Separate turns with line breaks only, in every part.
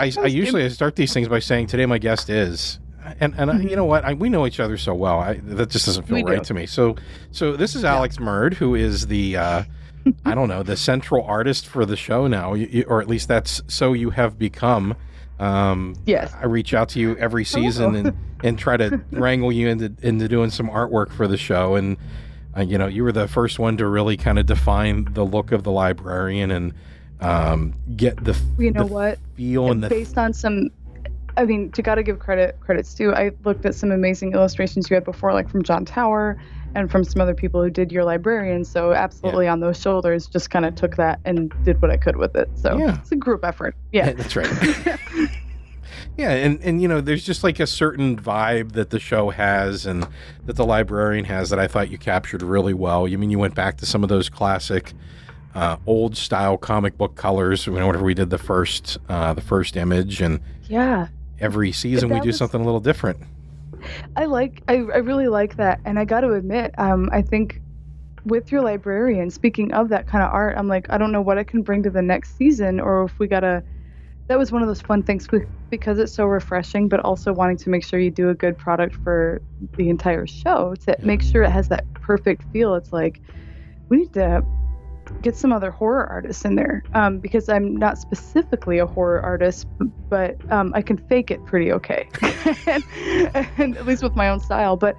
I, I usually I start these things by saying, "Today my guest is," and and I, you know what? I, we know each other so well. I, that just doesn't feel
We
right
do.
to me. So so this is Alex Murd, who is the uh, I don't know the central artist for the show now, you, you- or at least that's so you have become. Um,
Yes.
I reach out to you every season and, and try to wrangle you into into doing some artwork for the show. And uh, you know, you were the first one to really kind of define the look of the librarian and um, get the
You know
the
what?
feel and the
Based on some, I mean, to gotta give credit credits too. I looked at some amazing illustrations you had before, like from John Tower and from some other people who did your librarian. So absolutely on those shoulders, just kind of took that and did what I could with it. So
Yeah.
it's a group effort. Yeah.
that's right. yeah, and and you know, there's just like a certain vibe that the show has and that the librarian has that I thought you captured really well. You mean you went back to some of those classic uh, old style comic book colors whenever we did the first uh, the first image and
yeah.
every season we do
was-
something a little different.
I like I, I really like that and I got to admit um I think with your librarian speaking of that kind of art I'm like I don't know what I can bring to the next season or if we got to that was one of those fun things because it's so refreshing but also wanting to make sure you do a good product for the entire show to make sure it has that perfect feel it's like we need to get some other horror artists in there um, because I'm not specifically a horror artist, but um, I can fake it pretty okay, and, and at least with my own style. But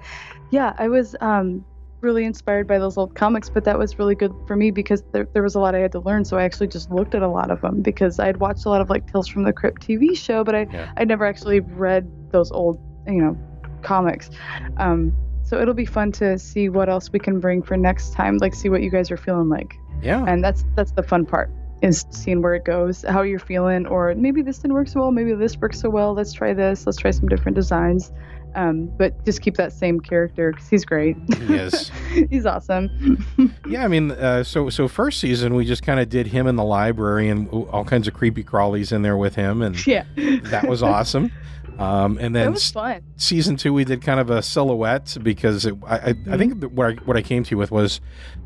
yeah, I was um, really inspired by those old comics, but that was really good for me because there, there was a lot I had to learn. So I actually just looked at a lot of them because I'd watched a lot of like Tales from the Crypt TV show, but I
Yeah.
I never actually read those old you know comics. Um, so it'll be fun to see what else we can bring for next time, like see what you guys are feeling like
Yeah.
and that's that's the fun part is seeing where it goes how you're feeling or maybe this didn't work so well maybe this works so well let's try this let's try some different designs um, but just keep that same character because he's great
He is.
he's awesome
Yeah, I mean, uh, so so first season we just kind of did him in the library and all kinds of creepy crawlies in there with him, and
yeah
that was awesome. Um, and then
was
season two we did kind of a silhouette because it, I, I, I
Mm-hmm.
think what I, what I came to you with was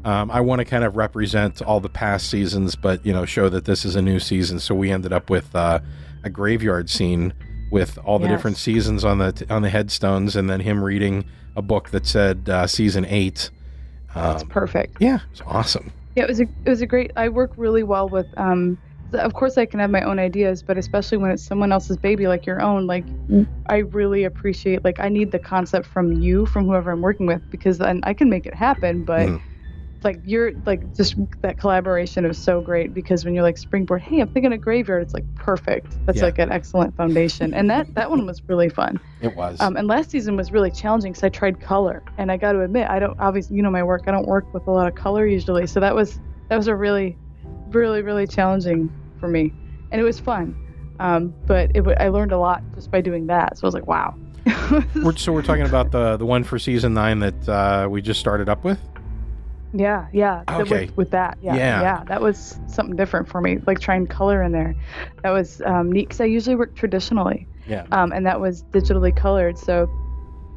um, I want to kind of represent all the past seasons, but you know show that this is a new season. So we ended up with uh, a graveyard scene with all the
Yes.
different seasons on the on the headstones, and then him reading a book that said uh, season eight.
that's
Um,
perfect
yeah, it's awesome.
yeah it was a it was a great i work really well with um of course i can have my own ideas but especially when it's someone else's baby like your own like i really appreciate like i need the concept from you from whoever i'm working with because then i can make it happen but
Mhm.
like you're like just that collaboration is so great because when you're like springboard hey i'm thinking a graveyard it's like perfect that's
Yeah.
like an excellent foundation and that that one was really fun
It was.
um, and last season was really challenging because i tried color and i got to admit i don't obviously you know my work i don't work with a lot of color usually so that was that was a really really really challenging for me and it was fun um, but it, w- i learned a lot just by doing that so i was like wow
we're, so we're talking about the the one for season nine that uh, we just started up with.
Yeah, yeah.
Okay.
With, with that, yeah,
Yeah.
yeah, That was something different for me. Like trying color in there, that was um, neat because I usually work traditionally,
Yeah.
um, and that was digitally colored. So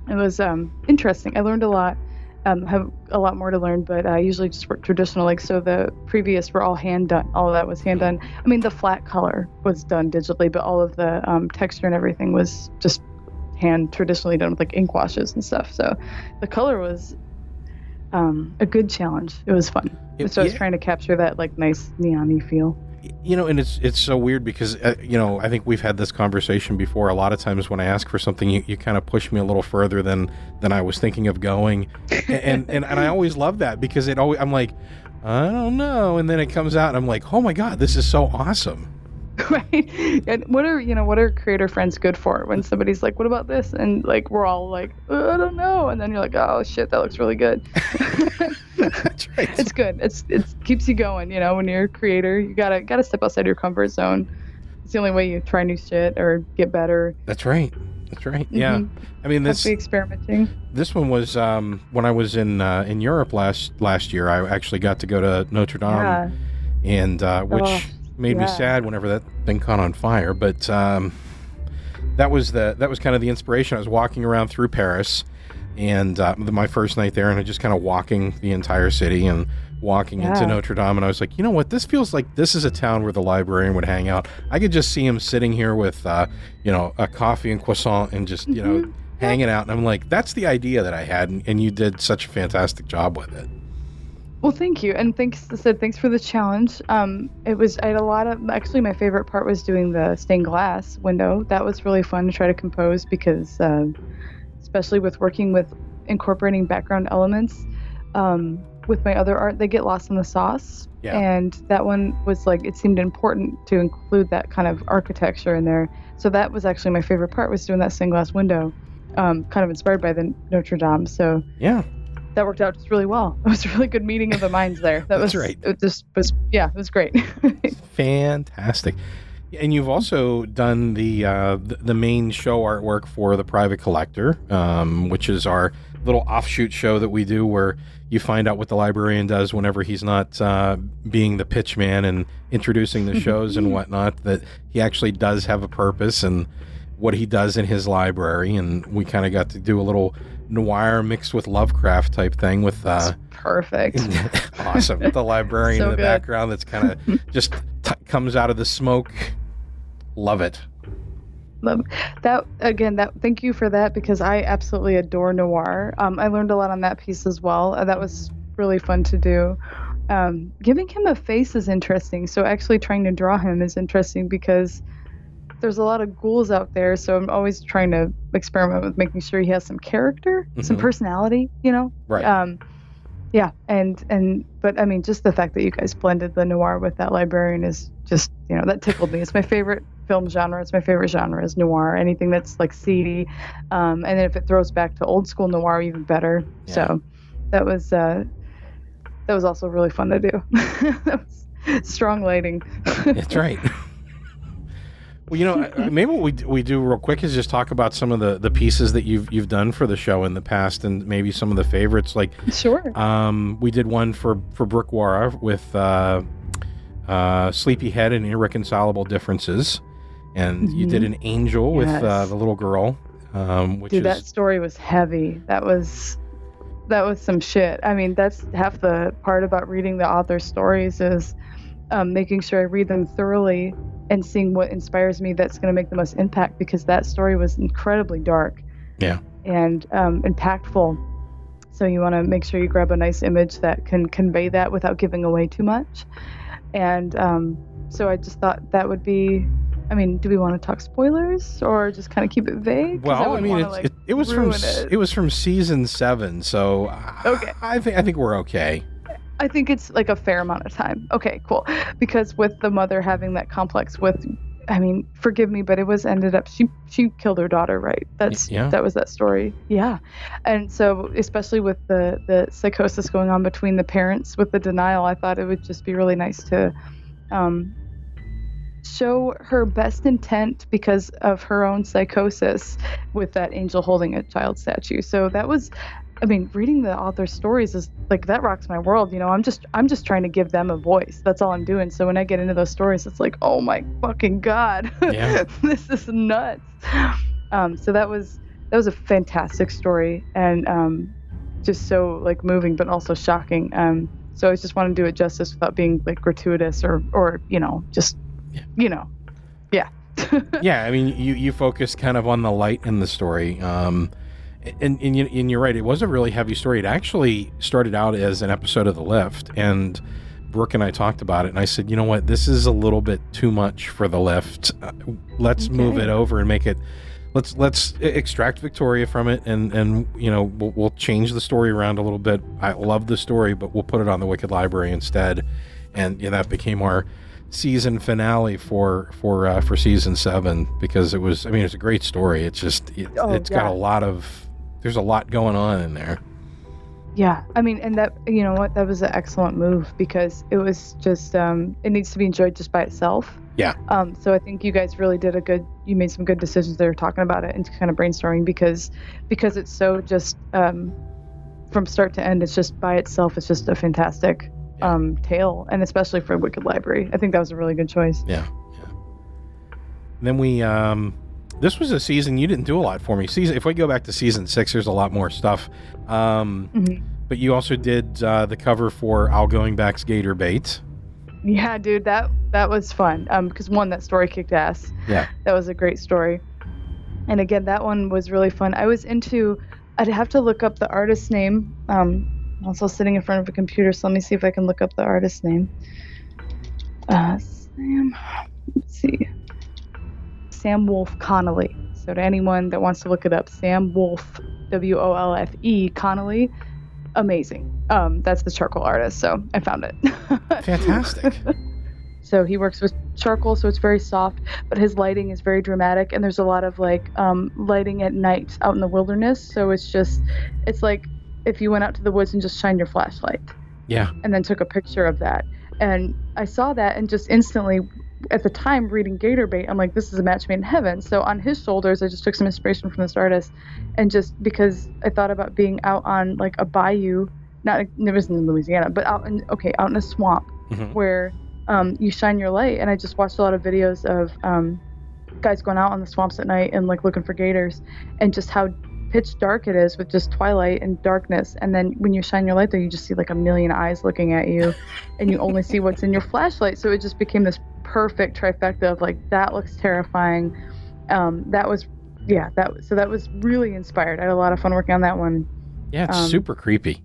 it was um, interesting. I learned a lot. Um, have a lot more to learn, but I usually just work traditional. Like So the previous were all hand done. All of that was hand done. I mean, the flat color was done digitally, but all of the um, texture and everything was just hand traditionally done with like ink washes and stuff. So the color was um, a good challenge. It was fun.
It-
so I was
yeah.
trying to capture that like nice neon-y feel.
You know and it's it's so weird because uh, you know i think we've had this conversation before. A lot of times when i ask for something you, you kind of push me a little further than than i was thinking of going. And and, and i always love that because it always i'm like i don't know. And then it comes out and i'm like oh my god this is so awesome
right? And what are you know what are creator friends good for? When somebody's like, "What about this?" and like we're all like, "Uh, "I don't know," and then you're like, "Oh shit, that looks really good."
that's right
it's good. It's it keeps you going. You know, when you're a creator, you gotta gotta step outside your comfort zone. It's the only way you try new shit or get better.
that's right that's right yeah
Mhm.
i mean this
be experimenting.
this one was um when i was in uh, in europe last last year i actually got to go to notre dame
yeah.
and uh, which
Oh,
made me sad whenever that thing caught on fire. But um, that was the that was kind of the inspiration. I was walking around through Paris, and uh, my first night there, and I just kind of walking the entire city and walking into Notre Dame, and I was like, you know what, this feels like this is a town where the librarian would hang out. I could just see him sitting here with, uh, you know, a coffee and croissant, and just you know. Hanging out, and I'm like, that's the idea that I had, and, and you did such a fantastic job with it.
Well, thank you, and thanks. I said thanks for the challenge. Um, it was I had a lot of actually my favorite part was doing the stained glass window. That was really fun to try to compose because, uh, especially with working with incorporating background elements, um, with my other art, they get lost in the sauce.
Yeah.
And that one was like it seemed important to include that kind of architecture in there. So that was actually my favorite part was doing that stained glass window, um, kind of inspired by the Notre Dame. So
Yeah,
that worked out just really well. It was a really good meeting of the minds there. That
That's
was
right.
It just was yeah, it was great.
fantastic. And you've also done the uh, the, main show artwork for the Private Collector, um, which is our little offshoot show that we do where you find out what the librarian does whenever he's not uh, being the pitch man and introducing the shows and whatnot. That he actually does have a purpose and what he does in his library. And we kind of got to do a little noir mixed with Lovecraft type thing with. Uh,
Perfect.
awesome. The librarian
So
in the
good.
background that's kind of just t- comes out of the smoke. Love it.
Love that again. That thank you for that because I absolutely adore noir. Um, I learned a lot on that piece as well. Uh, that was really fun to do. Um, giving him a face is interesting. So actually trying to draw him is interesting because there's a lot of ghouls out there. So I'm always trying to experiment with making sure he has some character, some
Mhm.
personality. You know.
Right.
Um, yeah, and and but I mean, just the fact that you guys blended the noir with that librarian is just you know that tickled me. It's my favorite film genre. It's my favorite genre is noir. Anything that's like seedy, um, and then if it throws back to old school noir, even better.
Yeah.
So that was uh, that was also really fun to do. that was strong lighting.
That's right. Well, you know, maybe what we we do real quick is just talk about some of the, the pieces that you've you've done for the show in the past, and maybe some of the favorites. Like,
sure.
um, we did one for for Brooke Wara with uh, uh, Sleepyhead and Irreconcilable Differences, and you did an angel with uh,
Mm-hmm.
The little girl, um, which
Dude,
is
that story was heavy. That was that was some shit. I mean, that's half the part about reading the author's stories is um, making sure I read them thoroughly and seeing what inspires me that's going to make the most impact because that story was incredibly dark.
Yeah.
And um, impactful. So you want to make sure you grab a nice image that can convey that without giving away too much. And um, so I just thought that would be. I mean, do we want to talk spoilers or just kind of keep it vague?
Well, I,
wouldn't
mean,
wanna, like,
it, it was from
it.
it was from season seven, so I- I think I think we're okay.
I think it's like a fair amount of time. Okay, cool. Because with the mother having that complex with I mean, forgive me, but it was ended up she she killed her daughter, right? That's
yeah.
that was that story. Yeah. And so especially with the the psychosis going on between the parents with the denial, I thought it would just be really nice to um show her best intent because of her own psychosis with that angel holding a child statue. So that was I mean, reading the author's stories is like that rocks my world. You know, I'm just I'm just trying to give them a voice. That's all I'm doing. So when I get into those stories, it's like, oh my fucking god,
Yeah.
this is nuts. Um, so that was that was a fantastic story and um, just so like moving, but also shocking. Um, so I just want to do it justice without being like gratuitous or or you know just
Yeah.
you know, yeah.
yeah, I mean, you you focus kind of on the light in the story, um, and and, and you're right. It was a really heavy story. It actually started out as an episode of The Lift, and Brooke and I talked about it, and I said, you know what, this is a little bit too much for The Lift. Uh, let's move it over and make it. Let's let's extract Victoria from it, and and you know we'll, we'll change the story around a little bit. I love the story, but we'll put it on the Wicked Library instead, and yeah, that became our season finale for for uh, for season seven because it was I mean it's a great story. It's just it,
Oh,
it's got a lot of there's a lot going on in there.
Yeah, I mean, and that you know what, that was an excellent move because it was just um, it needs to be enjoyed just by itself.
Yeah.
Um, so I think you guys really did a good. You made some good decisions there talking about it and kind of brainstorming because because it's so just um, from start to end. It's just by itself. It's just a fantastic
Yeah.
um, tale, and especially for Wicked Library, I think that was a really good choice.
Yeah, yeah. Then we um this was a season you didn't do a lot for me. Season if we go back to season six, there's a lot more stuff. Um,
Mhm.
but you also did uh, the cover for Outgoing Back's Gator Bait.
Yeah, dude, that that was fun. Um, because one, that story kicked ass.
Yeah.
That was a great story. And again, that one was really fun. I was into. I'd have to look up the artist's name. Um, I'm also sitting in front of a computer, so let me see if I can look up the artist's name. Uh, Sam. Let's see. Sam Wolfe Connelly. So to anyone that wants to look it up, Sam Wolf, W O L F E Connelly, amazing. Um, that's the charcoal artist. So I found it.
Fantastic.
So he works with charcoal, so it's very soft, but his lighting is very dramatic, and there's a lot of like um, lighting at night out in the wilderness. So it's just, it's like if you went out to the woods and just shined your flashlight
yeah,
and then took a picture of that. And I saw that and just instantly, at the time reading Gator Bait, I'm like, this is a match made in heaven. So on his shoulders, I just took some inspiration from this artist, and just because I thought about being out on like a bayou, not it was in Louisiana, but out in okay, out in a swamp
Mhm.
where um, you shine your light. And I just watched a lot of videos of um, guys going out on the swamps at night and like looking for gators, and just how pitch dark it is with just twilight and darkness. And then when you shine your light there, you just see like a million eyes looking at you, and you only see what's in your flashlight. So it just became this perfect trifecta of like that looks terrifying. Um, that was yeah that was- so that was really inspired. I had a lot of fun working on that one.
yeah, it's
Um,
super creepy.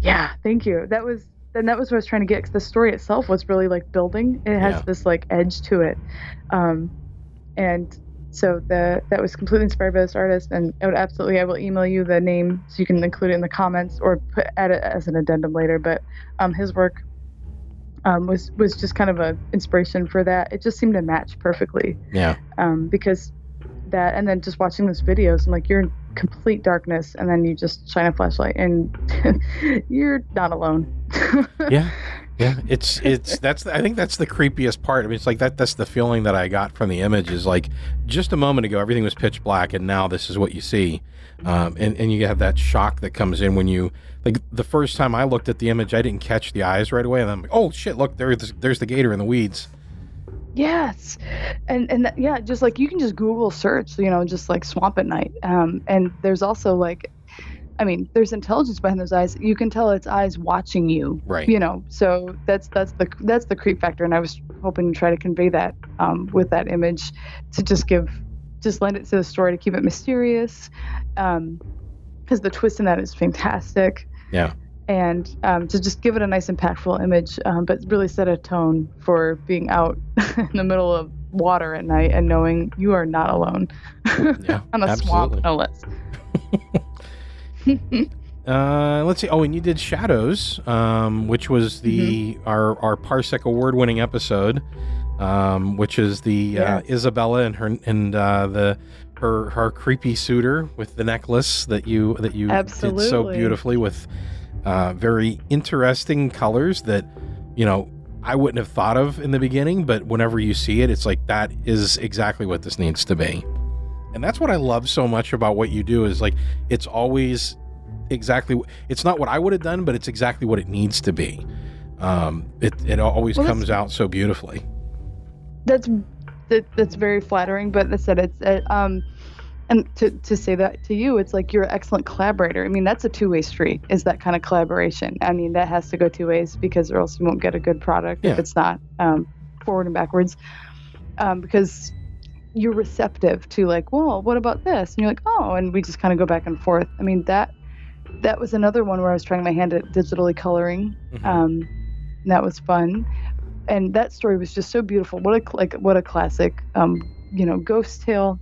Yeah, thank you. That was and that was what I was trying to get because the story itself was really like building. It has
Yeah.
this like edge to it, um, and so the that was completely inspired by this artist. And I would absolutely I will email you the name so you can include it in the comments or put add it as an addendum later. But um, his work um, was was just kind of a inspiration for that. It just seemed to match perfectly
Yeah,
um, because that and then just watching those videos i'm like you're in complete darkness and then you just shine a flashlight and you're not alone
yeah, yeah. It's it's that's I think that's the creepiest part. I mean, it's like that. That's the feeling that I got from the image. Is like just a moment ago, everything was pitch black, and now this is what you see. Um, and and you have that shock that comes in when you like the first time I looked at the image, I didn't catch the eyes right away, and I'm like, oh shit, look there's there's the gator in the weeds.
yes and and that, yeah just like you can just google search you know just like swamp at night um, and there's also like i mean there's intelligence behind those eyes you can tell its eyes watching you
Right.
you know so that's that's the that's the creep factor and i was hoping to try to convey that um, with that image to just give just lend it to the story to keep it mysterious because the twist in that is fantastic
Yeah.
and um, to just give it a nice impactful image um, but really set a tone for being out in the middle of water at night and knowing you are not alone
Yeah,
on a
absolutely.
swamp no less
Uh, let's see. Oh, and you did Shadows, um, which was the
Mm-hmm.
our our Parsec award winning episode, um, which is the uh, Isabella and her and uh, the her her creepy suitor with the necklace that you that you did so beautifully with uh, very interesting colors that you know I wouldn't have thought of in the beginning, but whenever you see it, it's like that is exactly what this needs to be. And that's what I love so much about what you do is like it's always exactly. It's not what I would have done, but it's exactly what it needs to be. Um, it it always
Well,
comes out so beautifully.
that's that, that's very flattering but that said it's uh, um and to, to say that to you it's like you're an excellent collaborator. I mean that's a two-way street is that kind of collaboration. I mean that has to go two ways because or else you won't get a good product
Yeah.
if it's not um, forward and backwards. Um, because you're receptive to like well what about this? And you're like oh and we just kind of go back and forth. I mean that that was another one where i was trying my hand at digitally coloring.
Mhm.
um, and that was fun and that story was just so beautiful. What a like what a classic um you know ghost tale.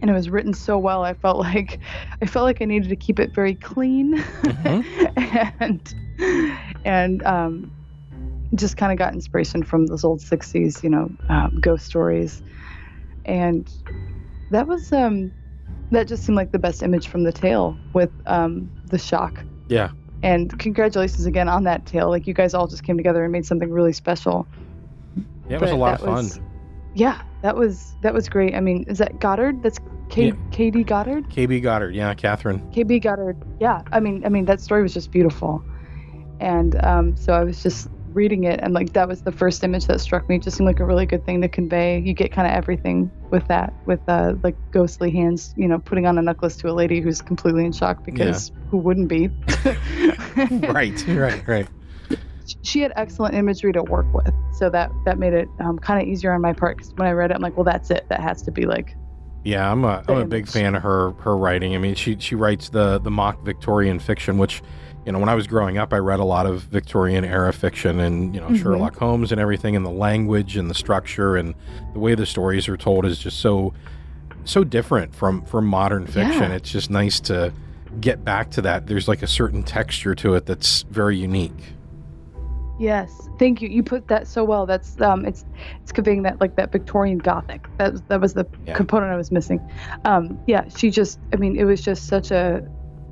And it was written so well i felt like i felt like i needed to keep it very clean. And and um just kind of got inspiration from those old 60s you know um, ghost stories. And that was um that just seemed like the best image from the tale with um the shock.
Yeah,
and congratulations again on that tale. Like you guys all just came together and made something really special.
yeah, it was a lot of fun.
was- Yeah, that was that was great. I mean, is that Goddard? That's K-
Yeah.
KD Goddard.
KB Goddard, yeah, Catherine.
KB Goddard. Yeah, I mean, I mean that story was just beautiful, and um, so I was just reading it, and like that was the first image that struck me. It just seemed like a really good thing to convey. You get kind of everything with that, with uh, like ghostly hands, you know, putting on a necklace to a lady who's completely in shock because who wouldn't be?
right, right, right.
she had excellent imagery to work with so that that made it um, kind of easier on my part because when i read it i'm like well that's it that has to be like
Yeah, I'm a
The
I'm a big fan of her her writing. I mean, she she writes the the mock Victorian fiction, which you know when I was growing up, I read a lot of Victorian era fiction and you know
Mhm.
Sherlock Holmes and everything, and the language and the structure and the way the stories are told is just so so different from from modern fiction.
Yeah.
It's just nice to get back to that. There's like a certain texture to it that's very unique.
yes thank you you put that so well that's um it's it's conveying that like that victorian gothic that that was the
Yeah.
component i was missing um yeah she just i mean it was just such a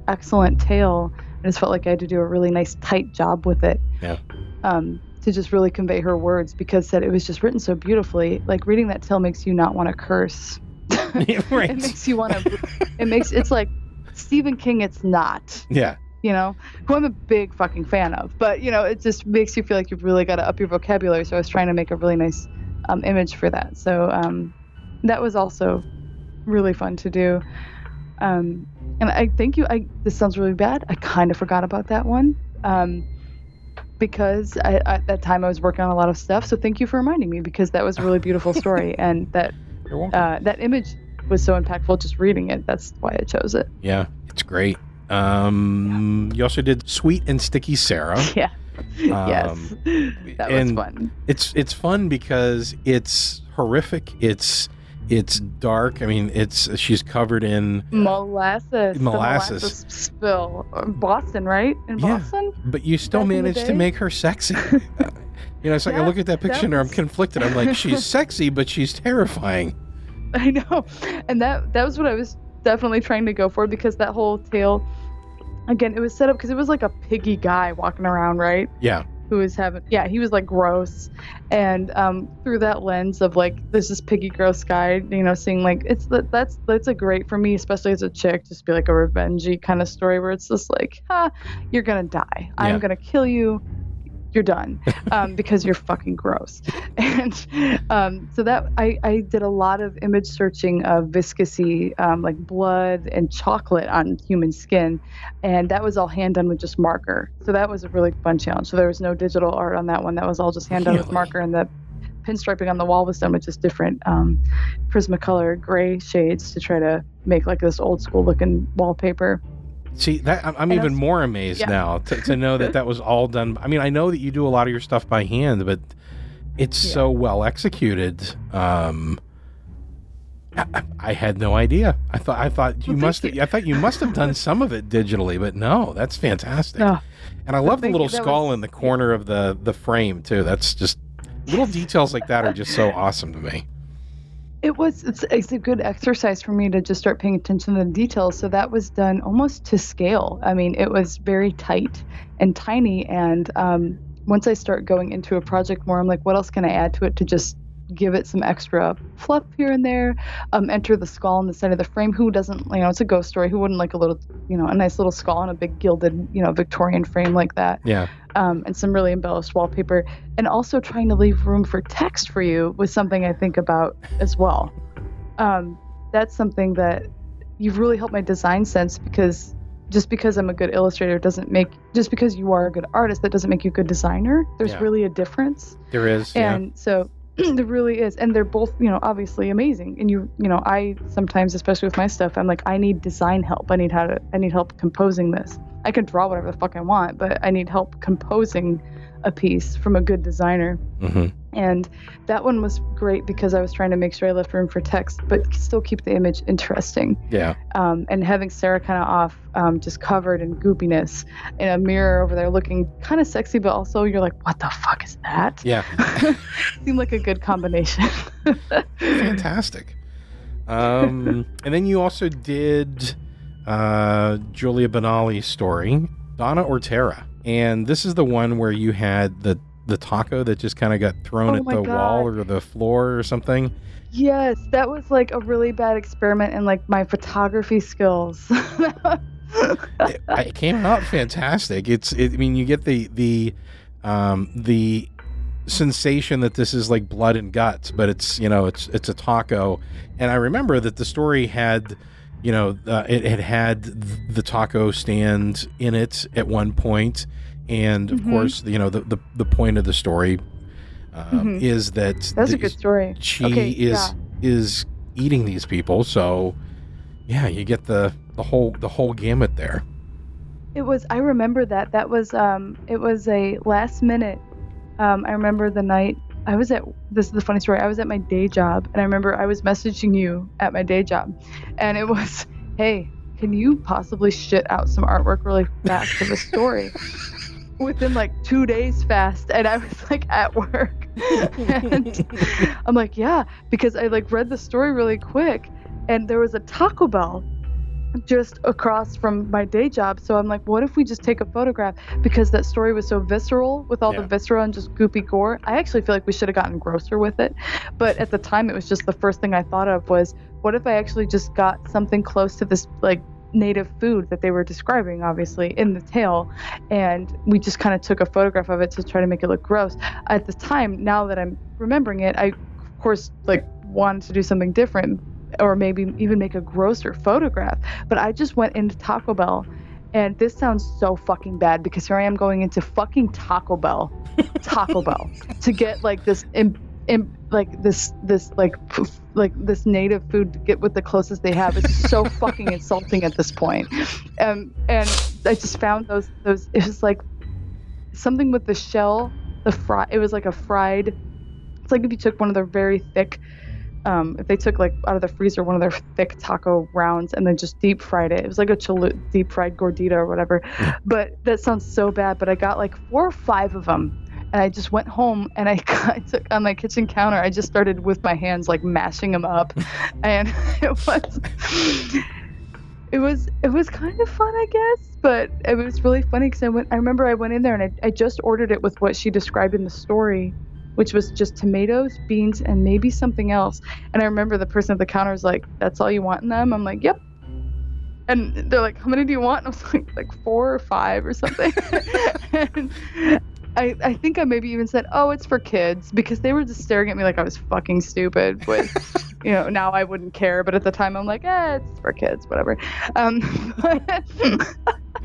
excellent tale i just felt like i had to do a really nice tight job with it
Yeah.
um to just really convey her words because that it was just written so beautifully like reading that tale makes you not want to curse
right.
it makes you want to it makes it's like stephen king it's not
Yeah.
you know who i'm a big fucking fan of but you know it just makes you feel like you've really got to up your vocabulary so i was trying to make a really nice um, image for that so um, that was also really fun to do um, and i thank you i this sounds really bad i kind of forgot about that one um, because I, at that time I was working on a lot of stuff. So thank you for reminding me because that was a really beautiful story, and that uh, that image was so impactful just reading it. That's why I chose it.
yeah, it's great. Um, you also did Sweet and Sticky Sarah.
Yeah. yes.
Um,
That was fun.
it's it's fun because it's horrific. It's it's dark. I mean, it's she's covered in,
Molasses.
Molasses.
molasses spill. Boston, right? In
Yeah.
Boston?
but you still
Back
managed to make her sexy. You know, it's like I look at that picture and I'm conflicted. I'm like, she's sexy, but she's terrifying.
I know. And that that was what I was definitely trying to go for because that whole tale again, it was set up because it was like a piggy guy walking around, right?
Yeah,
who was having yeah he was like gross. And um through that lens of like this is piggy gross guy you know seeing like it's that that's that's a great for me especially as a chick just be like a revengey kind of story where it's just like ah you're gonna die.
Yeah.
i'm gonna kill you you're done um, because you're fucking gross. And um, so that I, I did a lot of image searching of viscosity um, like blood and chocolate on human skin and that was all hand done with just marker. So that was a really fun challenge. So there was no digital art on that one. That was all just hand done with marker and the pinstriping on the wall was done with just different um, prismacolor gray shades to try to make like this old school looking wallpaper
see that I'm, I'm even more amazed
yeah.
now to, to know that that was all done. I mean, I know that you do a lot of your stuff by hand, but it's
Yeah.
so well executed. Um, I, I- had no idea. I thought I thought you
Well,
must.
you.
I thought you must have done some of it digitally, but no, that's fantastic.
No.
And I love the little. Skull
was-
in the corner of the the frame too. That's just little details like that are just so awesome to me.
It was it's, it's a good exercise for me to just start paying attention to the details. So that was done almost to scale. I mean, it was very tight and tiny. And um, once I start going into a project more, I'm like, what else can I add to it to just give it some extra fluff here and there. Um, enter the skull on the side of the frame. Who doesn't, you know, it's a ghost story. Who wouldn't like a little, you know, a nice little skull on a big gilded, you know, Victorian frame like that?
Yeah.
Um, and some really embellished wallpaper. And also trying to leave room for text for you was something I think about as well. Um, that's something that you've really helped my design sense because just because I'm a good illustrator doesn't make just because you are a good artist that doesn't make you a good designer. There's
Yeah.
really a difference.
There is. yeah.
And so there really is. And they're both, you know, obviously amazing. And you you know, I sometimes, especially with my stuff, I'm like, I need design help. I need how to I need help composing this. I can draw whatever the fuck I want, but I need help composing a piece from a good designer.
hmm
And that one was great because I was trying to make sure I left room for text, but still keep the image interesting
Yeah.
um, and having Sarah kind of off, um, just covered in goopiness, in a mirror over there, looking kind of sexy, but also you're like, what the fuck is that?
Yeah.
Seemed like a good combination.
Fantastic. Um, and then you also did uh, Julia Benali's story, Donna Ortera. And this is the one where you had the the taco that just kind of got thrown
Oh
at the wall or the floor or something.
yes, that was like a really bad experiment in like my photography skills.
it, it came out fantastic. It's, it, I mean, you get the the um, the sensation that this is like blood and guts, but it's you know it's it's a taco. And I remember that the story had, you know, uh, it had had the taco stand in it at one point, and of
Mhm.
course, you know, the the, the point of the story um,
Mhm.
is that
That's a good story.
she
Okay,
is
yeah.
is eating these people. So yeah, you get the the whole the whole gamut there.
It was. I remember that. That was. Um. It was a last minute. Um. I remember the night I was at. This is the funny story. I was at my day job, and I remember I was messaging you at my day job, and it was, "Hey, can you possibly shit out some artwork really fast for the story?" Within like two days, fast, and I was like at work, and I'm like, "Yeah," because I like read the story really quick, and there was a Taco Bell just across from my day job. So I'm like, what if we just take a photograph? Because that story was so visceral with all
Yeah.
the viscera and just goopy gore. I actually feel like we should have gotten grosser with it. But at the time, it was just the first thing I thought of was, what if I actually just got something close to this, like, native food that they were describing obviously in the tale and we just kind of took a photograph of it to try to make it look gross at the time now that i'm remembering it i of course like wanted to do something different or maybe even make a grosser photograph but I just went into Taco Bell, and this sounds so fucking bad because here I am going into fucking Taco Bell, Taco Bell, to get like this, im, im, like this, this like, like this native food to get with the closest they have. It's so fucking insulting at this point. Um, and I just found those, those. It was like something with the shell, the fry. It was like a fried. It's like if you took one of the very thick um, if they took like out of the freezer one of their thick taco rounds and then just deep fried it. It was like a chalu- deep fried gordita or whatever. but that sounds so bad. But I got like four or five of them. And I just went home and I, got, I took on my kitchen counter. I just started with my hands like mashing them up, and it was, it was it was kind of fun, I guess. But it was really funny because I went. I remember I went in there and I, I just ordered it with what she described in the story, which was just tomatoes, beans, and maybe something else. And I remember the person at the counter was like, "That's all you want in them?" I'm like, "Yep." And they're like, "How many do you want?" And I was like, "Like four or five or something." and I, I think I maybe even said, "Oh, it's for kids," because they were just staring at me like I was fucking stupid. With, you know, now I wouldn't care, but at the time I'm like, "Eh, it's for kids, whatever." Um,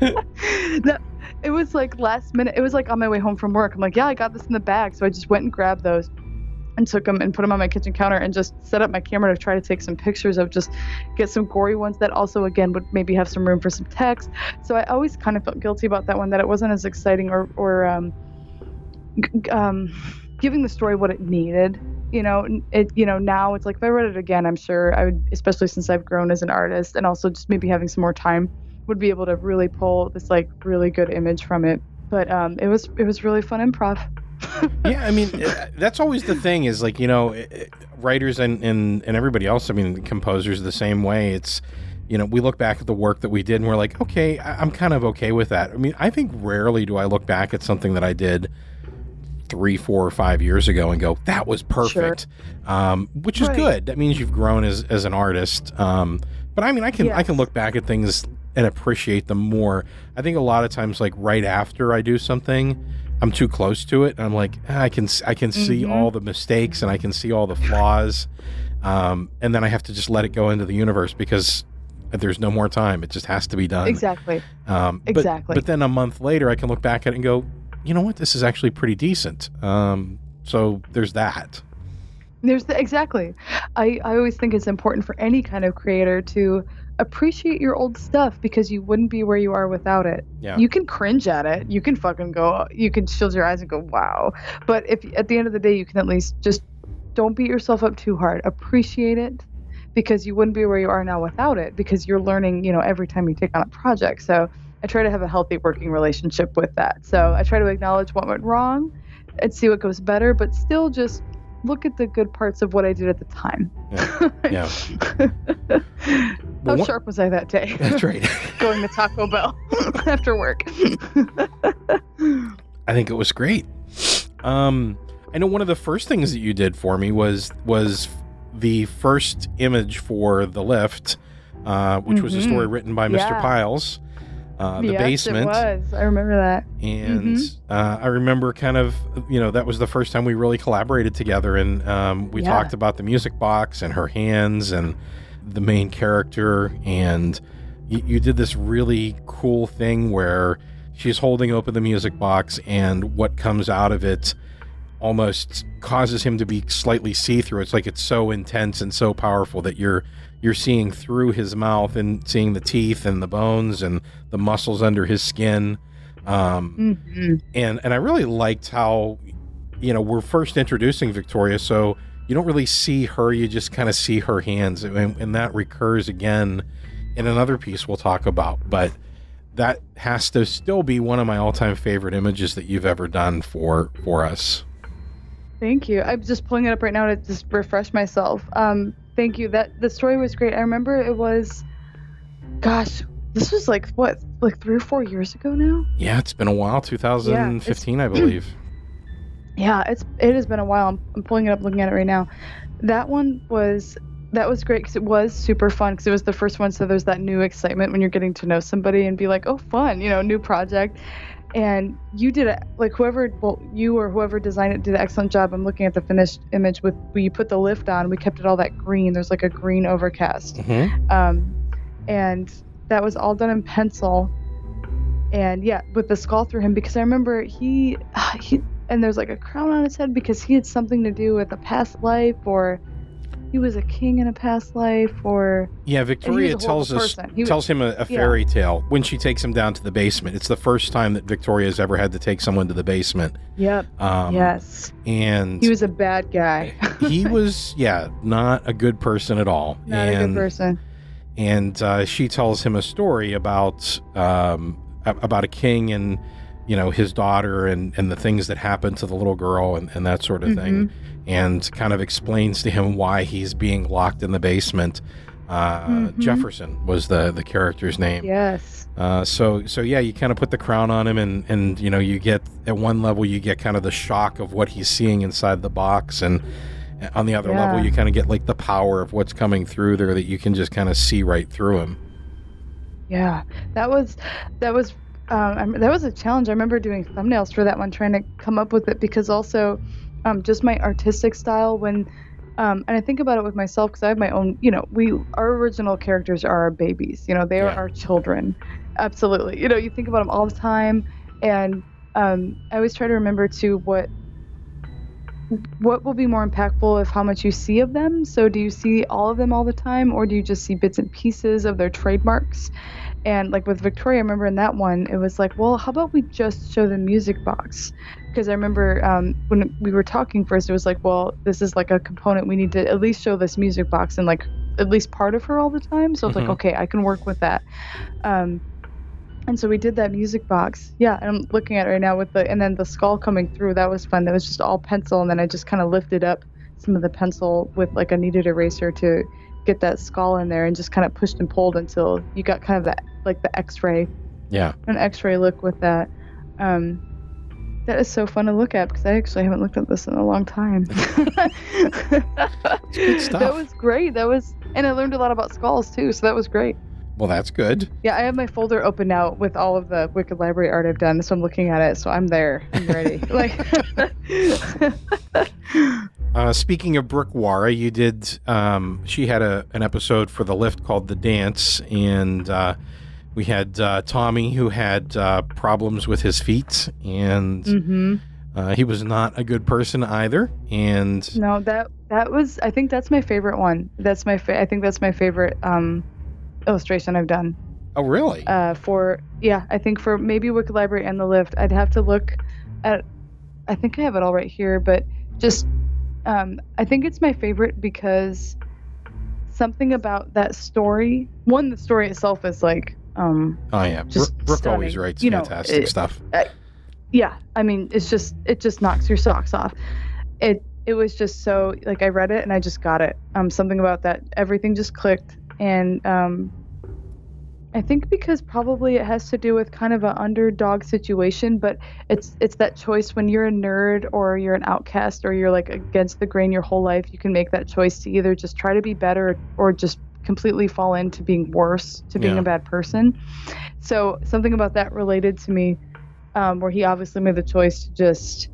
that, it was like last minute. It was like on my way home from work. I'm like, "Yeah, I got this in the bag," so I just went and grabbed those and took them and put them on my kitchen counter and just set up my camera to try to take some pictures of just get some gory ones that also again would maybe have some room for some text so i always kind of felt guilty about that one that it wasn't as exciting or or um, g- um giving the story what it needed you know it you know now it's like if i read it again i'm sure i would especially since i've grown as an artist and also just maybe having some more time would be able to really pull this like really good image from it but um it was it was really fun improv
yeah, I mean, uh, that's always the thing is like, you know, uh, writers and, and, and everybody else, I mean, composers the same way. It's, you know, we look back at the work that we did and we're like, okay, I'm kind of okay with that. I mean, I think rarely do I look back at something that I did three, four, or five years ago and go, that was perfect, um, which is
Right.
good. That means you've grown as, as an artist. Um, but I mean, I can I can look back at things and appreciate them more. I think a lot of times, like right after I do something, I'm too close to it, and I'm like, "Ah, I can I can see
Mhm.
all the mistakes and I can see all the flaws, um, and then I have to just let it go into the universe because there's no more time. It just has to be done.
Exactly.
Um, but-
Exactly.
But, then a month later, I can look back at it and go, you know what? This is actually pretty decent. Um, so there's that.
There's the, exactly. I, I always think it's important for any kind of creator to appreciate your old stuff because you wouldn't be where you are without it.
Yeah.
You can cringe at it. You can fucking go. You can shield your eyes and go, "Wow!" But if at the end of the day, you can at least just don't beat yourself up too hard. Appreciate it because you wouldn't be where you are now without it because you're learning. You know, every time you take on a project. So I try to have a healthy working relationship with that. So I try to acknowledge what went wrong and see what goes better, but still just look at the good parts of what I did at the time.
Yeah.
How
Well, what-
sharp was I that day?
That's right.
Going to Taco Bell after work.
I think it was great. Um, I know one of the first things that you did for me was was the first image for the lift, uh, which was a
Mhm.
story written by Mr.
Yeah.
Piles. Uh, the
yes,
basement.
It was. I remember that.
and
Mhm.
uh, I remember kind of you know that was the first time we really collaborated together, and um, we
Yeah.
talked about the music box and her hands and the main character, and you, you did this really cool thing where she's holding open the music box, and what comes out of it almost causes him to be slightly see-through. It's like it's so intense and so powerful that you're you're seeing through his mouth and seeing the teeth and the bones and the muscles under his skin. Um,
hmm
and and I really liked how you know we're first introducing Victoria, so you don't really see her; you just kind of see her hands, and, and that recurs again in another piece we'll talk about. But that has to still be one of my all-time favorite images that you've ever done for for us.
Thank you. I'm just pulling it up right now to just refresh myself. Um, thank you. That the story was great. I remember it was, gosh, this was like what, like three or four years ago now.
Yeah, it's been a while, 2015, I believe.
Yeah, it's it has been a while. I'm, I'm pulling it up, looking at it right now. That one was that was great because it was super fun because it was the first one. So there's that new excitement when you're getting to know somebody and be like, oh, fun, you know, new project. And you did it like whoever, well, you or whoever designed it did an excellent job. I'm looking at the finished image with where you put the lift on. We kept it all that green. There's like a green overcast
Mhm.
um, and that was all done in pencil and yeah with the skull through him because i remember he he and there's like a crown on his head because he had something to do with a past life or he was a king in a past life or
Yeah, Victoria tells us
was-
tells him a, a fairy tale when she takes him down to the basement. It's the first time that Victoria has ever had to take someone to the basement.
yep.
Um,
yes.
and
he was a bad guy.
he was yeah not a good person at all.
Not
and
a good person.
and uh, she tells him a story about um, about a king and you know his daughter and and the things that happened to the little girl and, and that sort of thing and kind of explains to him why he's being locked in the basement uh,
Mhm.
Jefferson was the the character's name
yes
uh, so so yeah, you kind of put the crown on him, and and you know you get at one level you get kind of the shock of what he's seeing inside the box, and on the other
Yeah.
level you kind of get like the power of what's coming through there that you can just kind of see right through him.
Yeah, that was that was um, that was a challenge. I remember doing thumbnails for that one, trying to come up with it because also um, just my artistic style when. Um, and I think about it with myself because I have my own, you know, we our original characters are our babies, you know, they are our children, absolutely. You know, you think about them all the time, and um, I always try to remember to what what will be more impactful if how much you see of them. So do you see all of them all the time, or do you just see bits and pieces of their trademarks? And like with Victoria, I remember in that one, it was like, well, how about we just show the music box? Because I remember um, when we were talking first, it was like, well, this is like a component. We need to at least show this music box and like at least part of her all the time. So it's
Mhm.
like, okay, I can work with that. Um, and so we did that music box. Yeah, and I'm looking at it right now with the and then the skull coming through. That was fun. That was just all pencil, and then I just kind of lifted up some of the pencil with like a kneaded eraser to get that skull in there, and just kind of pushed and pulled until you got kind of that like the X-ray,
Yeah,
an X-ray look with that. Um, That is so fun to look at because I actually haven't looked at this in a long time.
good stuff.
That was great. That was, and I learned a lot about skulls too. So that was great.
Well, that's good.
Yeah, I have my folder open now with all of the Wicked Library art I've done. So I'm looking at it. So I'm there. I'm ready. like,
Uh, speaking of Brooke Wara, you did. Um, she had a an episode for the lift called "The Dance," and uh, we had uh, Tommy who had uh, problems with his feet, and
hmm
uh, he was not a good person either. And
no, that that was. I think that's my favorite one. That's my. Fa- I think that's my favorite um, illustration I've done.
oh, really?
uh, for yeah i think for maybe wicked library and the lift i'd have to look at i think i have it all right here but just um, i think it's my favorite because something about that story one the story itself is like um,
oh yeah,
just
Brooke, Brooke always writes
You know,
fantastic
it-
stuff.
yeah i mean it's just it just knocks your socks off. It it was just so like i read it and i just got it. Um something about that everything just clicked. And um i think because probably it has to do with kind of an underdog situation but it's it's that choice when you're a nerd or you're an outcast or you're like against the grain your whole life you can make that choice to either just try to be better or just completely fall into being worse to being
Yeah.
a bad person so something about that related to me um, where he obviously made the choice to just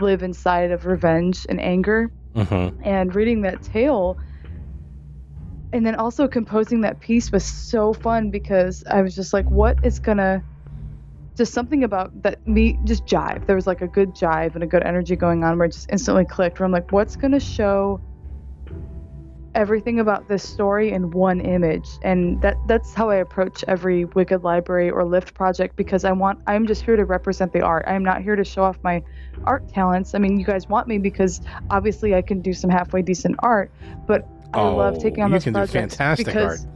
live inside of revenge and anger.
Mm-hmm.
And reading that tale, and then also composing that piece was so fun because I was just like, what is gonna, just something about that me just jive. There was like a good jive and a good energy going on where it just instantly clicked. Where I'm like, what's gonna show everything about this story in one image. And that that's how i approach every wicked library or lift project because i want i'm just here to represent the art. I'm not here to show off my art talents. I mean you guys want me because obviously i can do some halfway decent art but i love
Oh,
taking on
you
those
can do fantastic
because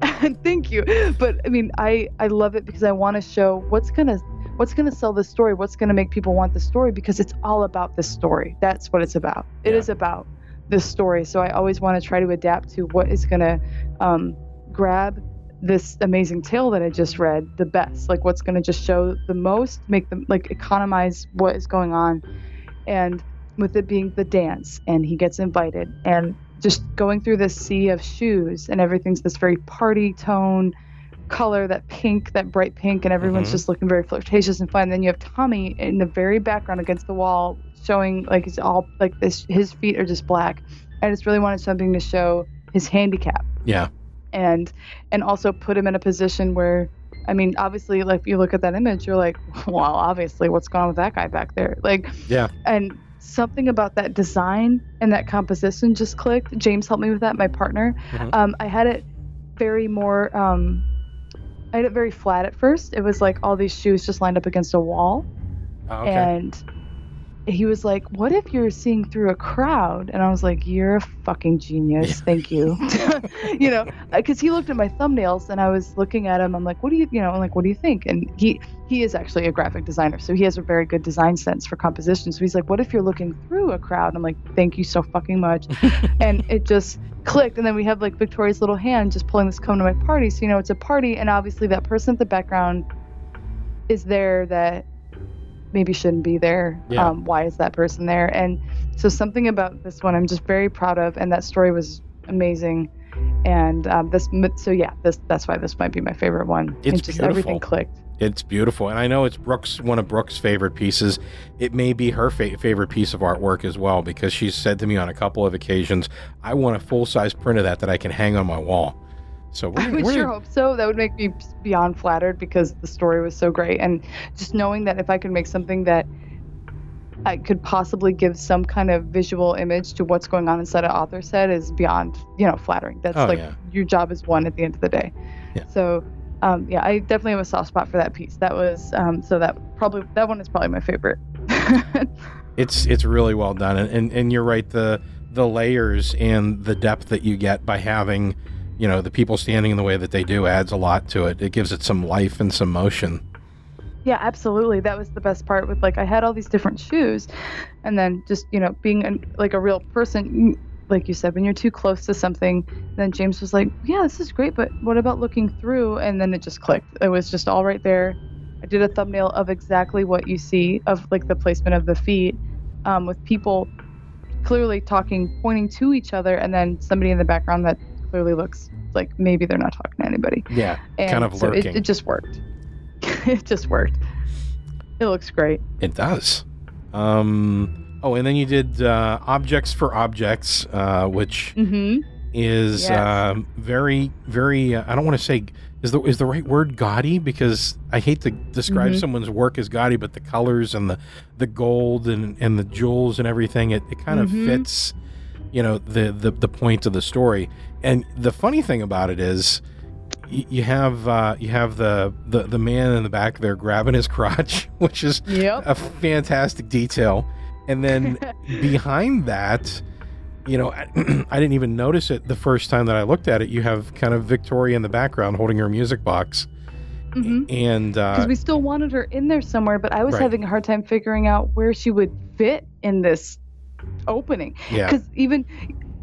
thank you. But i mean i i love it because i want to show what's gonna what's gonna sell the story what's gonna make people want the story because it's all about the story. That's what it's about. It is
Yeah.
about this story. So i always want to try to adapt to what is gonna um, grab this amazing tale that i just read the best like what's gonna just show the most make them like economize what is going on. And with it being the dance and he gets invited and just going through this sea of shoes and everything's this very party tone color that pink that bright pink and everyone's
Mhm.
just looking very flirtatious and fun. Then you have tommy in the very background against the wall showing like it's all like this his feet are just black i just really wanted something to show his handicap
Yeah.
and and also put him in a position where I mean, obviously, like if you look at that image, you're like, well, obviously, what's going on with that guy back there? Like,
Yeah.
and something about that design and that composition just clicked. James helped me with that, my partner.
Mhm.
Um, I had it very more. Um, I had it very flat at first. It was like all these shoes just lined up against a wall,
Oh, okay.
and he was like, "What if you're seeing through a crowd?" And I was like, "You're a fucking genius. Thank you." you know, because he looked at my thumbnails and I was looking at him. I'm like, "What do you, you know?" I'm like, "What do you think?" And he he is actually a graphic designer, so he has a very good design sense for composition. So he's like, "What if you're looking through a crowd?" I'm like, "Thank you so fucking much." and it just clicked. And then we have like Victoria's little hand just pulling this come to my party. So you know, it's a party, and obviously that person at the background is there that maybe shouldn't be there.
Yeah.
Um, why is that person there? And so something about this one I'm just very proud of, and that story was amazing. And um, this, so yeah, this that's why this might be my favorite one.
It's
and just everything clicked.
It's beautiful, and I know it's Brooke's one of Brooke's favorite pieces. It may be her fa- favorite piece of artwork as well because she's said to me on a couple of occasions, "I want a full size print of that that I can hang on my wall." So we're,
I would
we're
sure hope so. That would make me beyond flattered because the story was so great, and just knowing that if I could make something that I could possibly give some kind of visual image to what's going on inside an author set is beyond, you know, flattering. That's
Oh,
like
yeah.
your job is one at the end of the day.
Yeah.
So, um, yeah, I definitely have a soft spot for that piece. That was um, so that probably that one is probably my favorite.
it's it's really well done, and, and and you're right the the layers and the depth that you get by having you know the people standing in the way that they do adds a lot to it. It gives it some life and some motion.
Yeah, absolutely. That was the best part with like I had all these different shoes and then just, you know, being an, like a real person like you said when you're too close to something, then James was like, "Yeah, this is great, but what about looking through?" And then it just clicked. It was just all right there I did a thumbnail of exactly what you see of like the placement of the feet, um, with people clearly talking, pointing to each other, and then somebody in the background that clearly looks like maybe they're not talking to anybody.
Yeah,
And
kind of
so
lurking.
it, it just worked. it just worked. It looks great.
It does. Um, oh, and then you did uh, Objects for Objects, uh, which
Mm-hmm.
is
Yes.
um, very, very. Uh, I don't want to say is the is the right word gaudy because I hate to describe
Mhm.
someone's work as gaudy, but the colors and the the gold and and the jewels and everything it, it kind of
Mhm.
fits, you know, the, the the point of the story. And the funny thing about it is. You have uh, you have the, the the man in the back there grabbing his crotch, which is
Yep.
a fantastic detail. And then behind that, you know, I, I didn't even notice it the first time that I looked at it. You have kind of Victoria in the background holding her music box,
Mhm.
and
because
uh,
we still wanted her in there somewhere, but I was
Right.
having a hard time figuring out where she would fit in this opening.
yeah,
Because even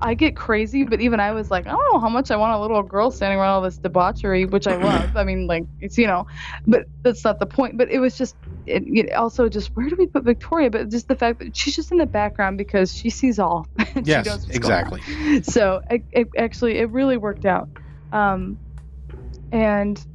I get crazy, but even I was like, I don't know how much I want a little girl standing around all this debauchery, which I love. I mean, like it's you know, but that's not the point. But it was just, it, it also just where do we put Victoria? But just the fact that she's just in the background because she sees all. she
yes,
knows what's going on
exactly.
so it, it actually it really worked out um and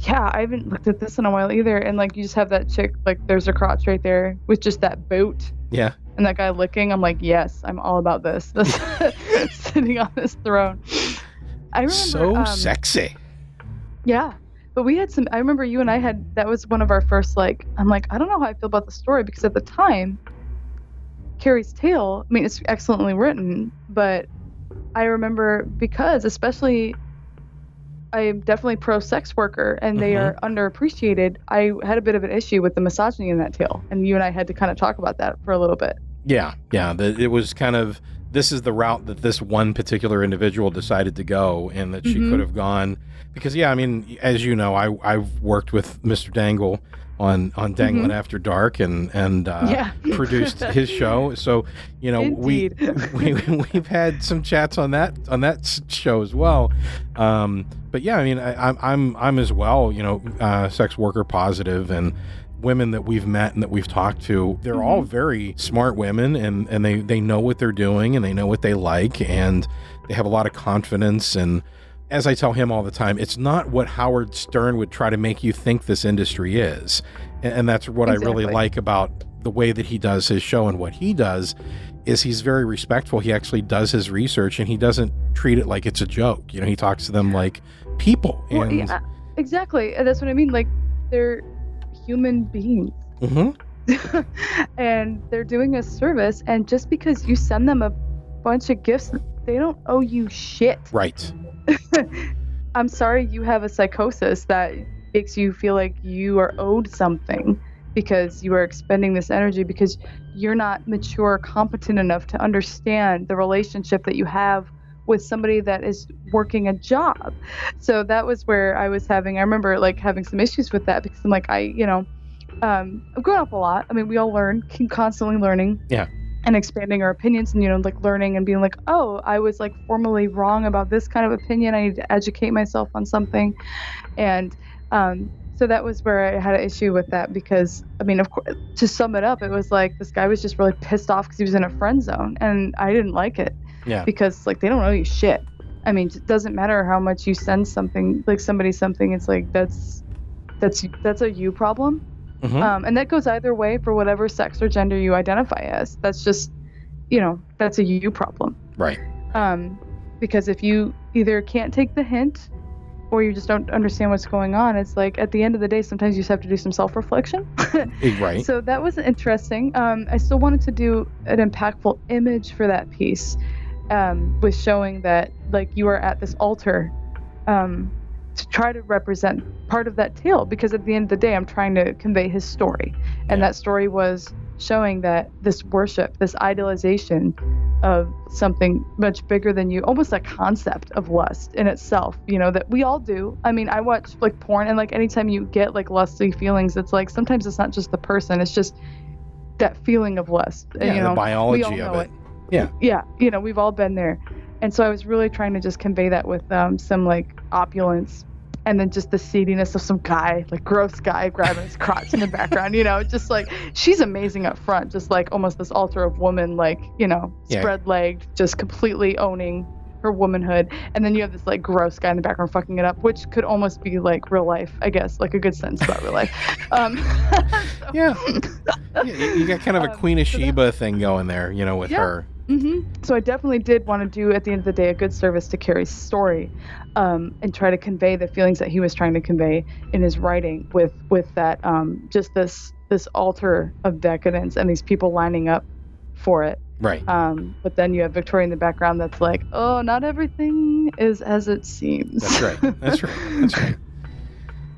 yeah i haven't looked at this in a while either. And like you just have that chick like there's her crotch right there with just that boot
Yeah,
and that guy licking i'm like yes i'm all about this. This sitting on this throne. I remember
so
um,
sexy.
yeah but we had some i remember you and i had that was one of our first like i'm like i don't know how i feel about the story because at the time carrie's tale i mean it's excellently written but i remember because especially i am definitely pro sex worker and they
Mhm.
are underappreciated i had a bit of an issue with the misogyny in that tale and you and i had to kind of talk about that for a little bit
Yeah, yeah. The, it was kind of this is the route that this one particular individual decided to go, and that she
Mhm.
could have gone because yeah, I mean, as you know, I I've worked with Mr. Dangle on on Dangling After Dark and and uh,
Mm-hmm. yeah
produced his show. So you know
Indeed.
we, we we've had some chats on that on that show as well. Um, but yeah, I mean, I, I'm I'm I'm as well. You know, uh, sex worker positive and women that we've met and that we've talked to they're
Mm-hmm.
all very smart women and and they they know what they're doing and they know what they like and they have a lot of confidence and as I tell him all the time, it's not what Howard Stern would try to make you think this industry is. And, and that's what I really like about the way that he does his show and what he does is he's very respectful. He actually does his research and he doesn't treat it like it's a joke. You know, he talks to them like people.
Well,
And
yeah, exactly that's what i mean like they're human beings
Mhm.
and they're doing a service and just because you send them a bunch of gifts they don't owe you shit.
Right.
i'm sorry you have a psychosis that makes you feel like you are owed something because you are expending this energy because you're not mature competent enough to understand the relationship that you have with somebody that is working a job. So that was where i was having i remember like having some issues with that because i'm like i you know um, i've grown up a lot. I mean we all learn. Keep constantly learning.
Yeah.
And expanding our opinions and you know like learning and being like oh i was like formally wrong about this kind of opinion. I need to educate myself on something. And um, so that was where i had an issue with that because i mean of course to sum it up it was like this guy was just really pissed off because he was in a friend zone and i didn't like it
Yeah.
because like they don't know you shit. I mean it doesn't matter how much you send something like somebody something it's like that's that's that's a you problem
Mhm.
um, and that goes either way for whatever sex or gender you identify as that's just you know that's a you problem
right.
um, because if you either can't take the hint or you just don't understand what's going on it's like at the end of the day sometimes you just have to do some self-reflection
Eh, Right.
so that was interesting um, i still wanted to do an impactful image for that piece um, with showing that like you are at this altar um, to try to represent part of that tale because at the end of the day i'm trying to convey his story and
Yeah.
that story was showing that this worship this idealization of something much bigger than you almost a concept of lust in itself you know that we all do i mean i watch like porn and like anytime you get like lusty feelings it's like sometimes it's not just the person it's just that feeling of lust
yeah,
you know
the biology of
know
it.
yeah Yeah. you know we've all been there and so i was really trying to just convey that with um, some like opulence and then just the seediness of some guy, like gross guy grabbing his crotch in the background, you know, just like she's amazing up front, just like almost this altar of woman, like, you know,
Yeah.
spread legged, just completely owning her womanhood. And then you have this like gross guy in the background fucking it up, which could almost be like real life, I guess, like a good sentence about real life. Um, so-
Yeah. Yeah, you got kind of a
Um,
Queen of
so that-
Sheba thing going there, you know, with
Yeah.
her.
Hmm So I definitely did want to do at the end of the day a good service to Carrie's story, um, and try to convey the feelings that he was trying to convey in his writing with with that um, just this this altar of decadence and these people lining up for it.
Right.
Um, but then you have Victoria in the background that's like, oh, not everything is as it seems.
That's right. That's right. That's right.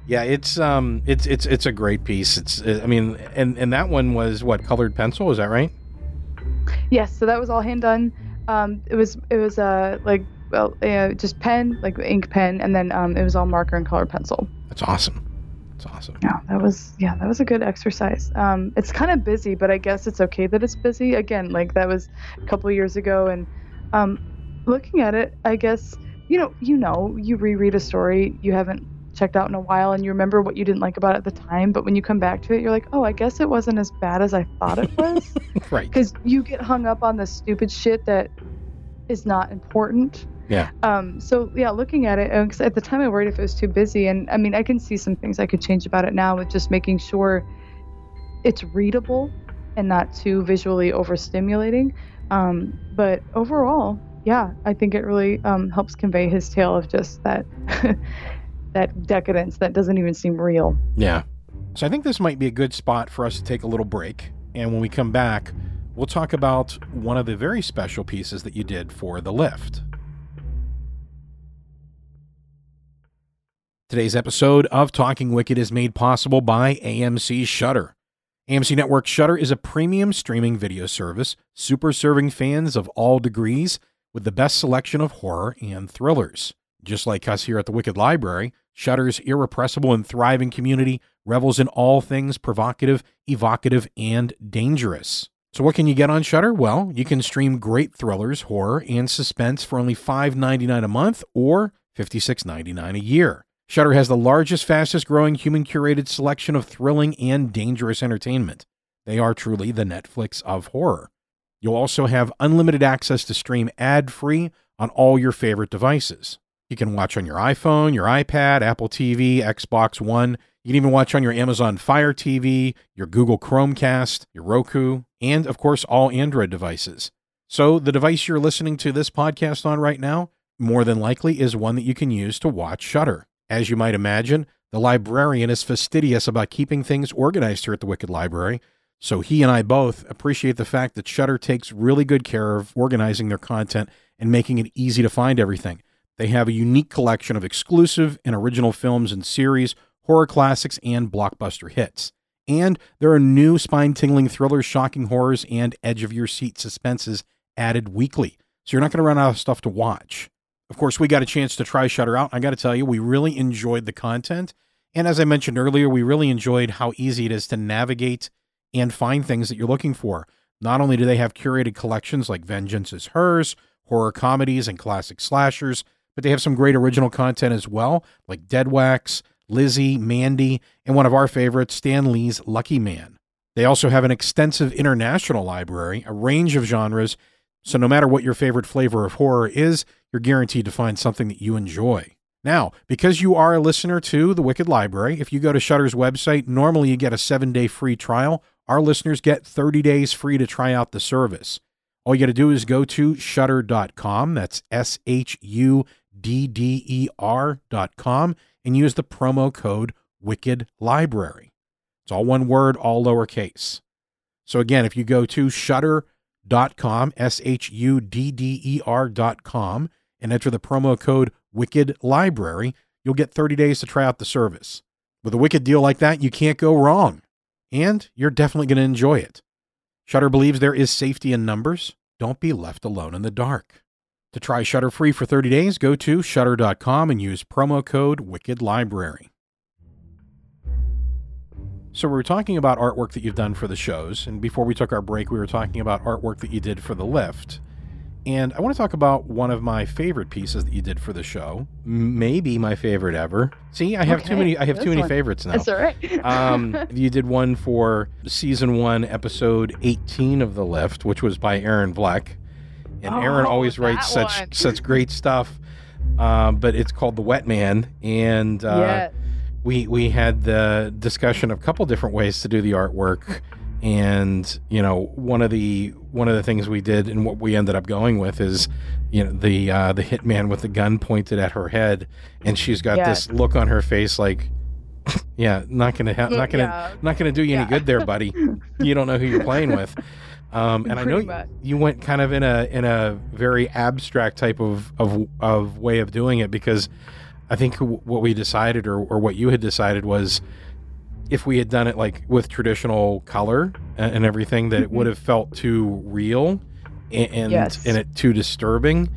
Yeah, it's um, it's it's it's a great piece. It's I mean, and and that one was what colored pencil? Is that right?
Yes, so that was all hand done. Um, it was it was uh like well uh, just pen like ink pen, and then um, it was all marker and color pencil.
That's awesome. That's awesome.
Yeah, that was yeah, that was a good exercise. Um, it's kind of busy, but I guess it's okay that it's busy. Again, like that was a couple years ago, and um, looking at it, I guess you know you know you reread a story you haven't checked out in a while, and you remember what you didn't like about it at the time, but when you come back to it, you're like, oh, I guess it wasn't as bad as I thought it was.
Right.
because you get hung up on the stupid shit that is not important.
Yeah.
Um. So yeah, looking at it, uh, 'cause at the time I worried if it was too busy, and I mean I can see some things I could change about it now with just making sure it's readable and not too visually overstimulating. Um. But overall, yeah, I think it really um helps convey his tale of just that that decadence that doesn't even seem real.
Yeah. So I think this might be a good spot for us to take a little break. And when we come back, we'll talk about one of the very special pieces that you did for The Lift. Today's episode of Talking Wicked is made possible by AMC Shudder. AMC Network Shudder is a premium streaming video service super serving fans of all degrees with the best selection of horror and thrillers. Just like us here at the Wicked Library, Shudder's irrepressible and thriving community revels in all things provocative, evocative, and dangerous. So what can you get on Shudder? Well, you can stream great thrillers, horror, and suspense for only $5.99 a month or $56.99 a year. Shudder has the largest, fastest growing human curated selection of thrilling and dangerous entertainment. They are truly the Netflix of horror. You'll also have unlimited access to stream ad free on all your favorite devices. You can watch on your iPhone, your iPad, Apple TV, Xbox One. You can even watch on your Amazon Fire TV, your Google Chromecast, your Roku, and of course, all Android devices. So, the device you're listening to this podcast on right now, more than likely, is one that you can use to watch Shudder. As you might imagine, the librarian is fastidious about keeping things organized here at the Wicked Library. So he and I both appreciate the fact that Shudder takes really good care of organizing their content and making it easy to find everything. They have a unique collection of exclusive and original films and series, horror classics, and blockbuster hits. And there are new spine tingling thrillers, shocking horrors, and edge of your seat suspenses added weekly. So you're not going to run out of stuff to watch. Of course, we got a chance to try Shudder out. I got to tell you, we really enjoyed the content. And as I mentioned earlier, we really enjoyed how easy it is to navigate and find things that you're looking for. Not only do they have curated collections like Vengeance is Hers, horror comedies, and classic slashers, but they have some great original content as well, like Dead Wax, Lizzie, Mandy, and one of our favorites, Stan Lee's Lucky Man. They also have an extensive international library, a range of genres, so no matter what your favorite flavor of horror is, you're guaranteed to find something that you enjoy. Now, because you are a listener to the Wicked Library, if you go to Shudder's website, normally you get a seven day free trial. Our listeners get 30 days free to try out the service. All you got to do is go to shudder.com. That's S H U D D E R.com and use the promo code Wicked Library. It's all one word, all lowercase. So again, if you go to shudder.com, S H U D D E R.com, and enter the promo code Wicked Library, you'll get 30 days to try out the service. With a wicked deal like that, you can't go wrong. And you're definitely going to enjoy it. Shudder believes there is safety in numbers. Don't be left alone in the dark. To try Shudder free for 30 days, go to shudder.com and use promo code Wicked Library. So we were talking about artwork that you've done for the shows, and before we took our break, we were talking about artwork that you did for the lift. And I want to talk about one of my favorite pieces that you did for the show. Maybe my favorite ever. See, I have too many. I have
that's
too many
one.
favorites now.
That's all right.
um, you did one for season one, episode 18 of The Lift, which was by Aaron Vleck. And Aaron
Oh,
always writes such
one.
such great stuff. Um, but it's called The Wet Man. And uh,
yes.
we we had the discussion of a couple different ways to do the artwork and you know one of the one of the things we did and what we ended up going with is you know the uh the hitman with the gun pointed at her head and she's got
Yes.
this look on her face like yeah not gonna ha- not gonna
Yeah.
not gonna do you any good there buddy you don't know who you're playing with um and i know
much.
you went kind of in a in a very abstract type of of of way of doing it because I think w- what we decided or, or what you had decided was if we had done it like with traditional color and, and everything that it would have felt too real and and,
Mm-hmm. Yes.
and it too disturbing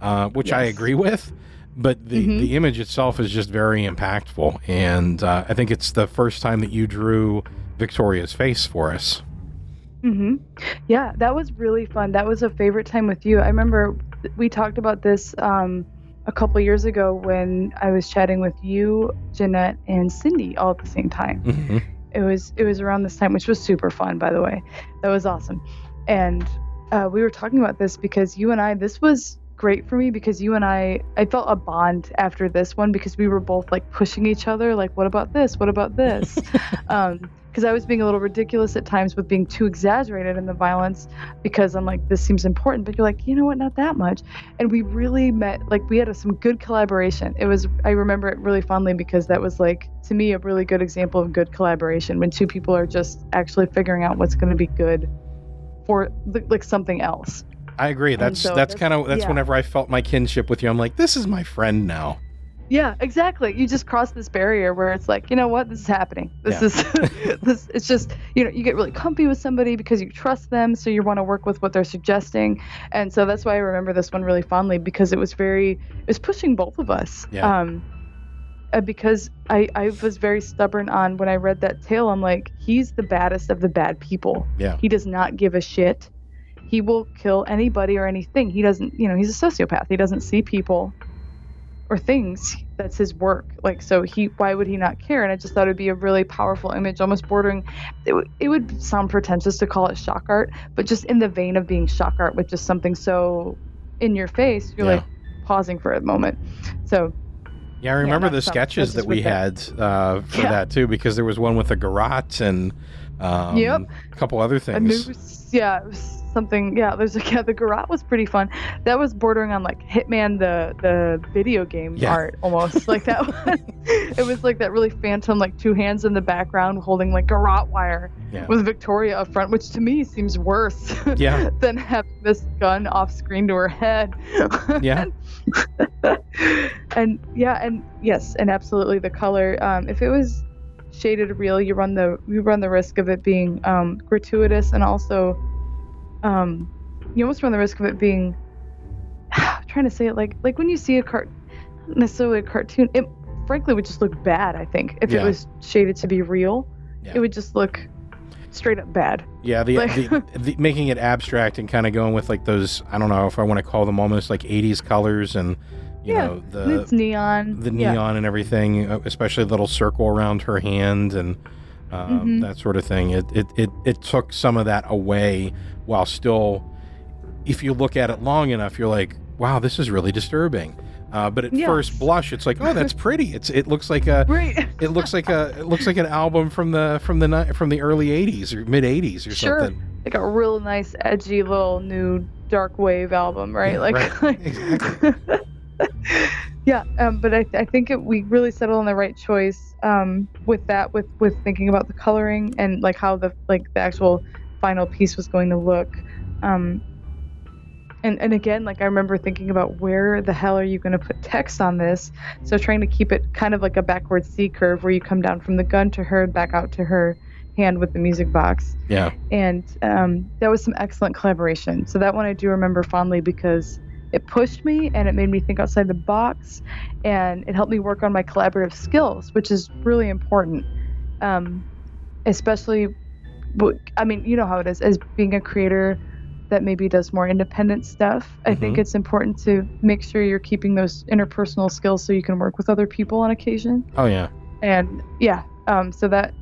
uh, which I agree with but the,
Mhm.
the image itself is just very impactful and uh, I think it's the first time that you drew Victoria's face for us
hmm Yeah, that was really fun. That was a favorite time with you. I remember we talked about this um, a couple years ago when I was chatting with you, Jeanette, and Cindy all at the same time.
Mhm.
It was it was around this time, which was super fun, by the way. That was awesome. And uh, we were talking about this because you and I, this was great for me because you and I, I felt a bond after this one because we were both like pushing each other, like, what about this? What about this? um, because I was being a little ridiculous at times with being too exaggerated in the violence because I'm like, this seems important, but you're like, you know what, not that much. And we really met, like, we had a, some good collaboration. It was, I remember it really fondly because that was like, to me, a really good example of good collaboration when two people are just actually figuring out what's going to be good for like something else.
I agree that's
so
that's kind of that's
yeah.
whenever I felt my kinship with you I'm like this is my friend now
Yeah, exactly. You just cross this barrier where it's like, you know what, this is happening. This
Yeah.
is this. It's just you know you get really comfy with somebody because you trust them, so you want to work with what they're suggesting, and so that's why I remember this one really fondly because it was very it was pushing both of us.
Yeah.
Um, uh, because I I was very stubborn on when I read that tale. I'm like, he's the baddest of the bad people.
Yeah.
He does not give a shit. He will kill anybody or anything. He doesn't, you know, he's a sociopath. He doesn't see people or things. That's his work. Like, so he, why would he not care? And I just thought it'd be a really powerful image, almost bordering. It, would it would sound pretentious to call it shock art, but just in the vein of being shock art with just something so in your face, you're
Yeah.
like pausing for a moment. So
Yeah, I remember
not
the sketches that we had uh, for
Yeah.
that too, because there was one with a garrote and um,
Yep.
a couple other things.
yeah, something. Yeah, there's a yeah. The garrote was pretty fun. That was bordering on like Hitman, the the video game
Yeah.
art almost like that. Was, it was like that really phantom, like two hands in the background holding like garrote wire
Yeah.
with Victoria up front, which to me seems worse
Yeah.
than having this gun off screen to her head.
Yeah.
and yeah, and yes, and absolutely the color. Um, if it was shaded real, you run the you run the risk of it being um, gratuitous, and also um, you almost run the risk of it being. I'm trying to say it like like when you see a cart, not necessarily a cartoon. It frankly would just look bad. I think if
Yeah.
it was shaded to be real,
Yeah.
it would just look straight up bad.
Yeah, the,
Like-
the, the making it abstract and kind of going with like those I don't know if I want to call them almost like 80s colors and you
Yeah,
know the
it's neon.
the
Yeah.
neon and everything, uh, especially the little circle around her hand and um,
Mhm.
that sort of thing. It, it it it took some of that away while still, if you look at it long enough, you're like, wow, this is really disturbing. Uh, but at
Yes.
first blush, it's like, oh, that's pretty. It's it looks like a
Right.
it looks like a it looks like an album from the from the from the early 80s or mid 80s or
Sure.
something.
like a real nice edgy little new dark wave album right
Yeah,
like
right. Exactly.
yeah um, but I, I think it, we really settled on the right choice um, with that with with thinking about the coloring and like how the like the actual final piece was going to look um, and and again like i remember thinking about where the hell are you going to put text on this so trying to keep it kind of like a backward c curve where you come down from the gun to her back out to her hand with the music box
Yeah.
and um, that was some excellent collaboration. So that one I do remember fondly because it pushed me and it made me think outside the box, and it helped me work on my collaborative skills, which is really important. Um, especially, I mean, you know how it is as being a creator. that maybe does more independent stuff, I think
Mhm.
it's important to make sure you're keeping those interpersonal skills so you can work with other people on occasion.
Oh yeah.
And yeah, um, so that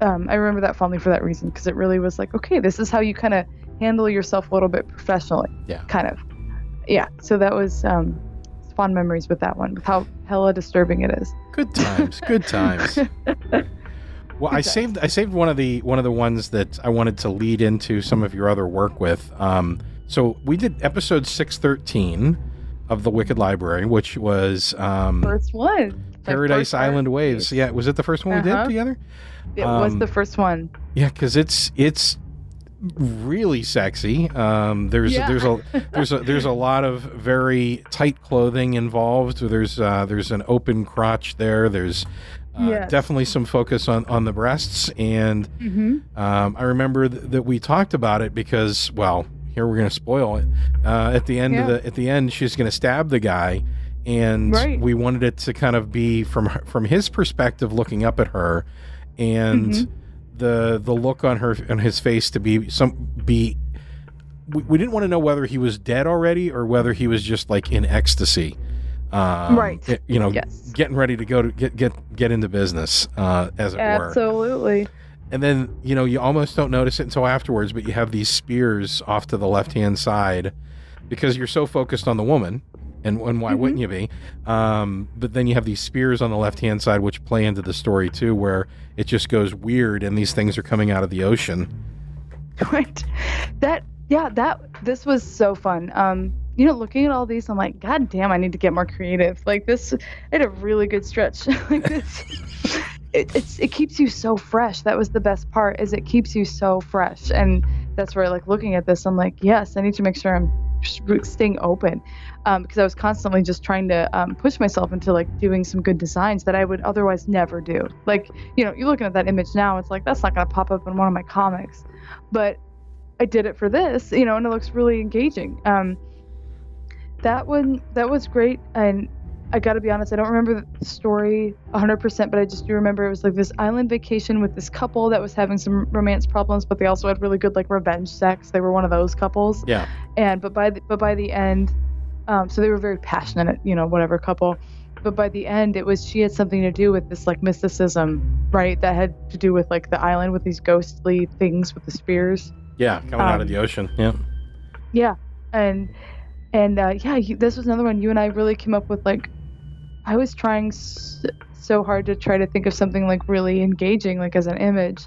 um, I remember that fondly for that reason because it really was like, okay, this is how you kind of handle yourself a little bit professionally.
Yeah.
Kind of. Yeah. So that was um, fond memories with that one, with how hella disturbing it is.
Good times. Good times. Well, I saved I saved one of the one of the ones that I wanted to lead into some of your other work with. Um, so we did episode six thirteen of the Wicked Library, which was um,
First one.
Paradise
first
Island Waves. Yeah, was it the first one we
Uh-huh.
did together?
It was
um,
the first one.
Yeah, because it's it's really sexy. Um, there's
Yeah.
there's a there's a there's a lot of very tight clothing involved. There's uh, there's an open crotch there. There's uh,
Yes.
definitely some focus on on the breasts, and
Mm-hmm.
um, I remember th- that we talked about it because well, here we're going to spoil it. Uh, at the end of the at the end, she's going to stab the guy. And
Right.
we wanted it to kind of be from from his perspective, looking up at her, and
Mhm.
The the look on her on his face to be some be we, we didn't want to know whether he was dead already or whether he was just like in ecstasy um,
Right.
it- you know
Yes.
getting ready to go to get get get into business uh, as it were
Absolutely.
and then you know you almost don't notice it until afterwards but you have these spears off to the left hand side because you're so focused on the woman and, and why
Mhm.
wouldn't you be um, but then you have these spears on the left hand side which play into the story too where it just goes weird and these things are coming out of the ocean
Right. That yeah, that this was so fun. Um, you know, looking at all these, I'm like, God damn, I need to get more creative. Like this, I had a really good stretch. like this, it, it's it keeps you so fresh. That was the best part, is it keeps you so fresh, and that's where like looking at this, I'm like, yes, I need to make sure I'm staying open, um, because I was constantly just trying to um, push myself into like doing some good designs that I would otherwise never do. Like, you know, you're looking at that image now, it's like that's not gonna pop up in one of my comics, but I did it for this, you know, and it looks really engaging. Um, that one, that was great, and I got to be honest, I don't remember the story 100%, but I just do remember it was like this island vacation with this couple that was having some romance problems, but they also had really good like revenge sex. They were one of those couples,
yeah
and but by the, but by the end, um, so they were very passionate, you know, whatever couple. But by the end, it was she had something to do with this like mysticism, right? That had to do with like the island with these ghostly things with the spears.
yeah coming out of
Um,
the ocean yeah
Yeah, and and uh, yeah, you, this was another one. You and I really came up with like, I was trying so hard to try to think of something like really engaging, like as an image,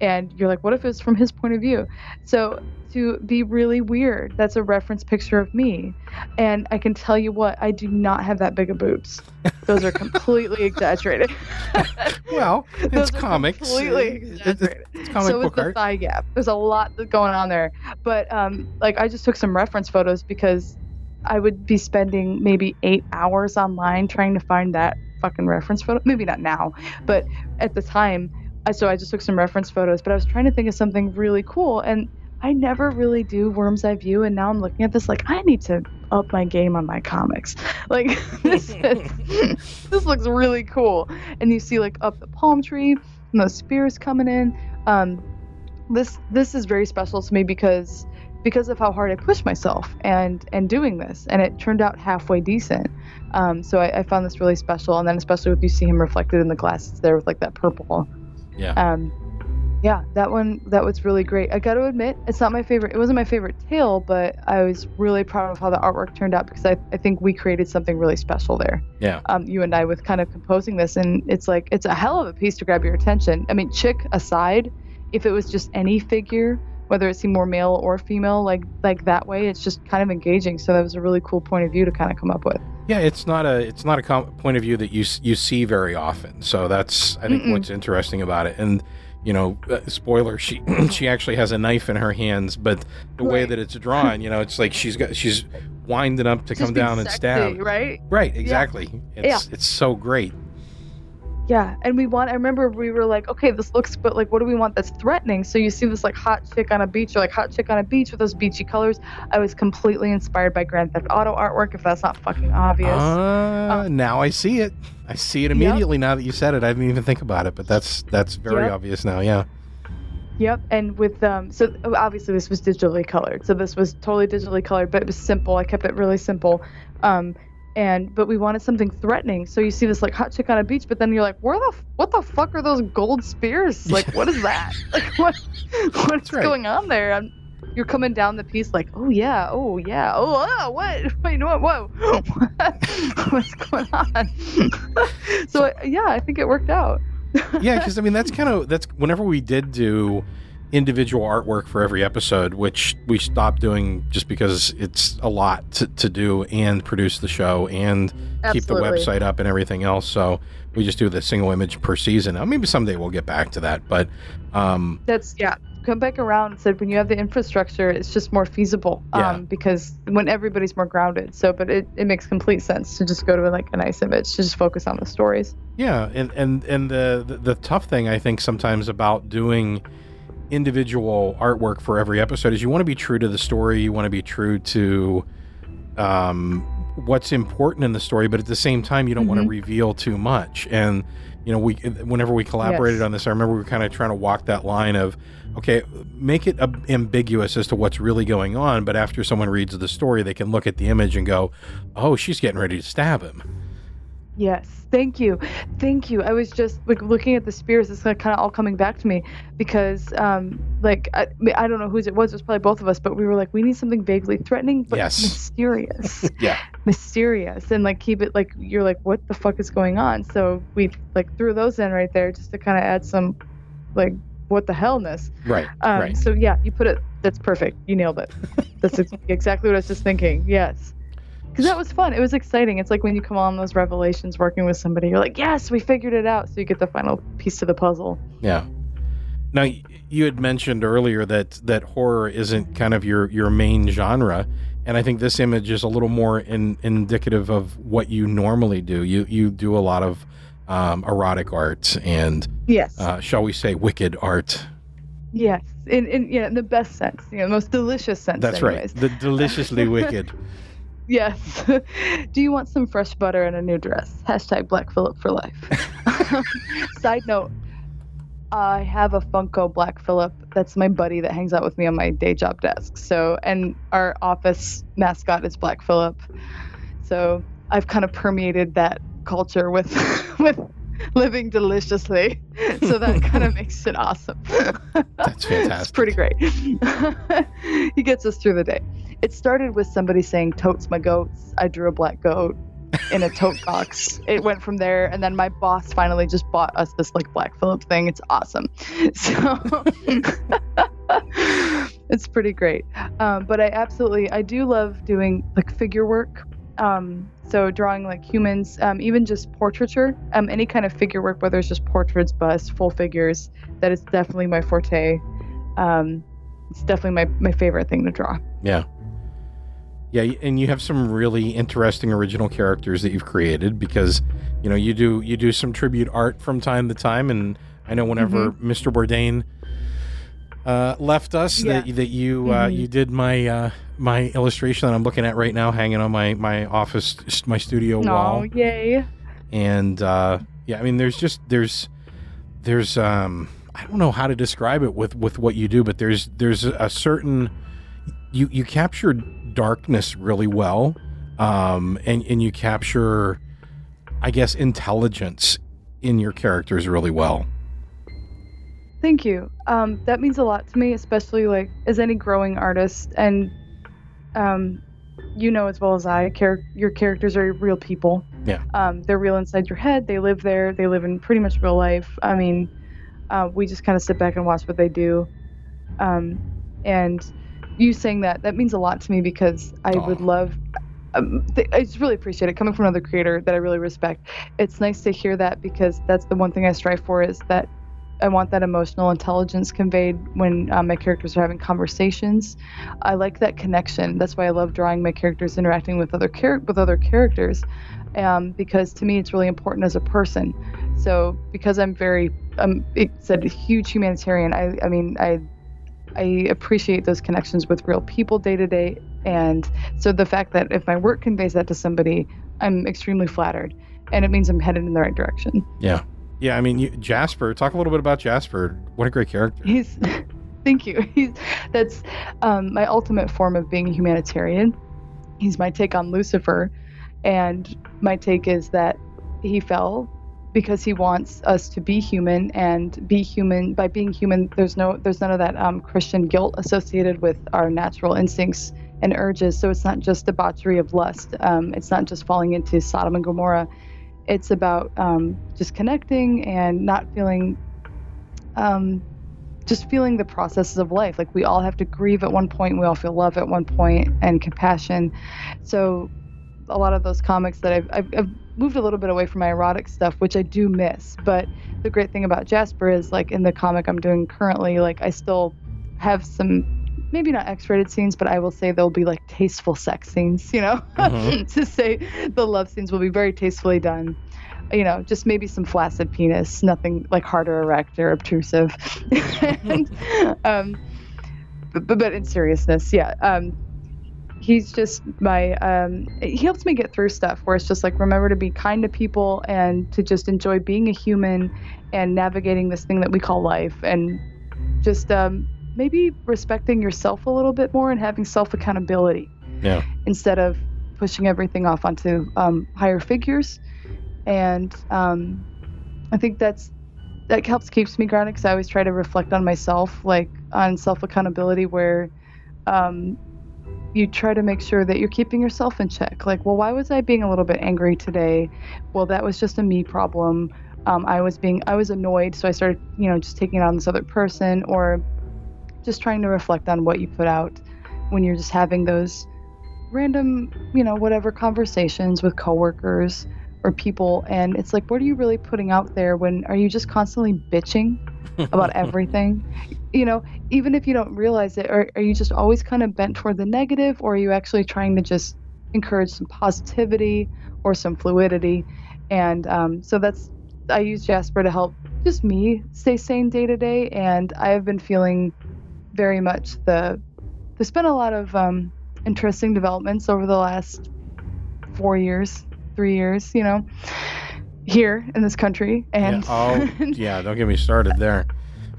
and you're like, what if it's from his point of view? So to be really weird, that's a reference picture of me, and I can tell you what, I do not have that big of boobs. Those are completely exaggerated.
well it's
are
comics
completely
It- it-
exaggerated
it's comic
so is
book
the
art
thigh gap. There's a lot that- going on there. But um, like I just took some reference photos because I would be spending maybe eight hours online trying to find that fucking reference photo. Maybe not now, but at the time, so I just took some reference photos. But I was trying to think of something really cool, and I never really do worm's eye view. And now I'm looking at this like I need to up my game on my comics. Like this is, this looks really cool. And you see like up the palm tree and those spears coming in. Um, this this is very special to me because because of how hard I pushed myself and and doing this, and it turned out halfway decent. Um, so I, I found this really special, and then especially if you see him reflected in the glasses there with like that purple.
Yeah.
Um, yeah, that one that was really great. I got to admit, it's not my favorite. It wasn't my favorite tale, but I was really proud of how the artwork turned out because I, I think we created something really special there
yeah
um, you and I with kind of composing this, and it's like it's a hell of a piece to grab your attention. I mean, chick aside, if it was just any figure, whether it seemed more male or female, like like that way, it's just kind of engaging. So that was a really cool point of view to kind of come up with.
Yeah, it's not a it's not a com- point of view that you you see very often. So that's I think
Mm-mm.
what's interesting about it. And you know, uh, spoiler, she she actually has a knife in her hands, but the way that it's drawn, you know, it's like she's got she's winding up to
Just
come down and stab.
right?
Right, exactly. It's it's so great.
Yeah, and we want. I remember we were like, okay, this looks, but like, what do we want that's threatening? So you see this like hot chick on a beach, or like hot chick on a beach with those beachy colors. I was completely inspired by Grand Theft Auto artwork. If that's not fucking obvious.
Uh, now I see it. I see it immediately now that you said it. I didn't even think about it, but that's that's very
Yep.
obvious now. Yeah.
Yep, and with um, so obviously this was digitally colored, so this was totally digitally colored, but it was simple. I kept it really simple, um, and but we wanted something threatening. So you see this like hot chick on a beach, but then you're like, where the f- what the fuck are those gold spears? Like, what is that? like, what what's
right.
going on there? I'm, you're coming down the piece like, oh yeah, oh yeah, oh, oh what? Wait, no, whoa, what's going on? so yeah, I think it worked out.
yeah, because I mean that's kind of that's whenever we did do individual artwork for every episode, which we stopped doing just because it's a lot to, to do and produce the show and keep the website up and everything else. So we just do the single image per season. Now, maybe someday we'll get back to that, but um,
That's yeah. Come back around and said when you have the infrastructure, it's just more feasible.
Yeah.
Um, because when everybody's more grounded. So, but it, it makes complete sense to just go to like a nice image to just focus on the stories.
Yeah, and and and the, the the tough thing I think sometimes about doing individual artwork for every episode is you want to be true to the story, you want to be true to um, what's important in the story, but at the same time you don't want to reveal too much. And you know, we whenever we collaborated
Yes.
on this, I remember we were kind of trying to walk that line of okay, make it ab- ambiguous as to what's really going on, but after someone reads the story, they can look at the image and go, "Oh, she's getting ready to stab him."
Yes, thank you, thank you. I was just like looking at the spears. It's like kind of all coming back to me because, um, like I, I don't know whose it was. It was probably both of us, but we were like, we need something vaguely threatening but
Yes.
mysterious.
Yeah.
mysterious and like keep it like you're like what the fuck is going on so we like threw those in right there just to kind of add some like what the hellness
Right.
um
right.
so yeah you put it that's perfect you nailed it that's exactly what i was just thinking yes because that was fun it was exciting it's like when you come on those revelations working with somebody you're like yes we figured it out so you get the final piece to the puzzle
Yeah. Now you had mentioned earlier that that horror isn't kind of your your main genre, and I think this image is a little more in, indicative of what you normally do. You you do a lot of um, erotic art and
yes
uh, shall we say wicked art.
yes in, in yeah in the best sense you know most delicious sense
That's
anyways.
right. The deliciously wicked.
Yes. Do you want some fresh butter and a new dress? Hashtag Black Phillip for life. Side note, I have a Funko Black Phillip. That's my buddy that hangs out with me on my day job desk. So, and our office mascot is Black Phillip. So I've kind of permeated that culture with with living deliciously. So that kind of makes it awesome.
That's fantastic.
it's
fantastic.
pretty great. he gets us through the day. It started with somebody saying, Totes my goats. I drew a black goat in a tote box. It went from there, and then my boss finally just bought us this like Black Phillip thing. It's awesome. So it's pretty great. Um, but I absolutely, I do love doing like figure work. Um, so drawing like humans, um, even just portraiture, um, any kind of figure work, whether it's just portraits, busts, full figures, that is definitely my forte. Um, it's definitely my, my favorite thing to draw.
Yeah. Yeah, and you have some really interesting original characters that you've created because, you know, you do you do some tribute art from time to time, and I know whenever Mr. Bourdain uh, left us
Yeah.
that that you uh,
Mhm.
you did my uh, my illustration that I'm looking at right now, hanging on my my office my studio wall,
Oh, yay.
and uh, yeah, I mean, there's just there's there's um I don't know how to describe it with with what you do, but there's there's a certain you you capture darkness really well, um, and and you capture, I guess, intelligence in your characters really well.
Thank you. Um, that means a lot to me, especially like as any growing artist. And um, you know as well as I, char- your characters are real people.
Yeah.
Um, they're real inside your head. They live there. They live in pretty much real life. I mean, uh, we just kind of sit back and watch what they do. Um, and you saying that that means a lot to me because I would love. Um, th- I just really appreciate it coming from another creator that I really respect. It's nice to hear that because that's the one thing I strive for is that I want that emotional intelligence conveyed when um, my characters are having conversations. I like that connection. That's why I love drawing my characters interacting with other char- with other characters, um, because to me it's really important as a person. So because I'm very, um, it said a huge humanitarian. I, I mean, I, I appreciate those connections with real people day to day, and so the fact that if my work conveys that to somebody, I'm extremely flattered, and it means I'm headed in the right direction.
Yeah, Yeah, I mean, you, Jasper. Talk a little bit about Jasper. What a great character.
He's, thank you. He's that's um, my ultimate form of being a humanitarian. He's my take on Lucifer, and my take is that he fell because he wants us to be human and be human. By being human there's no there's none of that um, christian guilt associated with our natural instincts and urges. So it's not just debauchery of lust um, it's not just falling into sodom and gomorrah. It's about um, just connecting and not feeling um, just feeling the processes of life. Like we all have to grieve at one point we all feel love at one point and compassion. So a lot of those comics that I've, I've, I've moved a little bit away from my erotic stuff, which I do miss. But the great thing about Jasper is like in the comic I'm doing currently, like I still have some maybe not X-rated scenes, but I will say there'll be like tasteful sex scenes. You know, mm-hmm. to say the love scenes will be very tastefully done. You know, just maybe some flaccid penis, nothing like hard or erect or obtrusive. and, um, but, but in seriousness, yeah. Um, he's just my um, he helps me get through stuff where it's just like remember to be kind to people and to just enjoy being a human and navigating this thing that we call life and just um, maybe respecting yourself a little bit more and having self accountability
yeah.
instead of pushing everything off onto um, higher figures. And um, i think that's that helps keeps me grounded because i always try to reflect on myself like on self accountability where um, you try to make sure that you're keeping yourself in check. Like, well, why was I being a little bit angry today? Well, that was just a me problem. Um, I was being, I was annoyed, so I started, you know, just taking it on this other person, or just trying to reflect on what you put out when you're just having those random, you know, whatever conversations with coworkers or people, and it's like, what are you really putting out there? When are you just constantly bitching about everything? you know, even if you don't realize it, are, are you just always kind of bent toward the negative, or are you actually trying to just encourage some positivity or some fluidity? And um, so that's, I use Jasper to help just me stay sane day to day. And I have been feeling very much the, there's been a lot of um, interesting developments over the last four years, three years, you know, here in this country. And
yeah, oh, yeah don't get me started there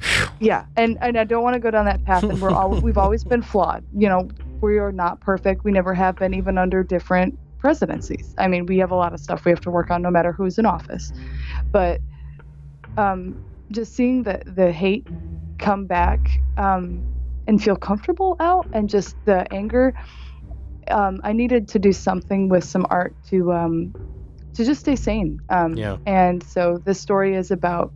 yeah, and and I don't want to go down that path. And we're all we've always been flawed. You know, we are not perfect. We never have been, even under different presidencies. I mean, we have a lot of stuff we have to work on, no matter who's in office. But um, just seeing the the hate come back um, and feel comfortable out, and just the anger. Um, I needed to do something with some art to um, to just stay sane. Um,
yeah.
And so this story is about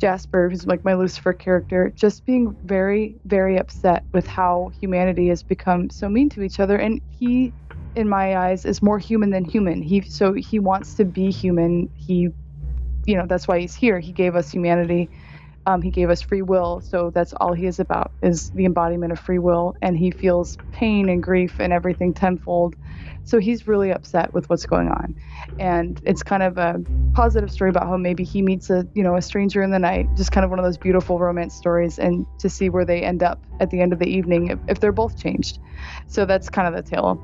Jasper, who's like my Lucifer character, just being very, very upset with how humanity has become so mean to each other. And he, in my eyes, is more human than human. He so he wants to be human. He, you know, that's why he's here. He gave us humanity. Um, he gave us free will. So that's all he is about is the embodiment of free will. And he feels pain and grief and everything tenfold so he's really upset with what's going on. And it's kind of a positive story about how maybe he meets a, you know, a stranger in the night, just kind of one of those beautiful romance stories and to see where they end up at the end of the evening if, if they're both changed. So that's kind of the tale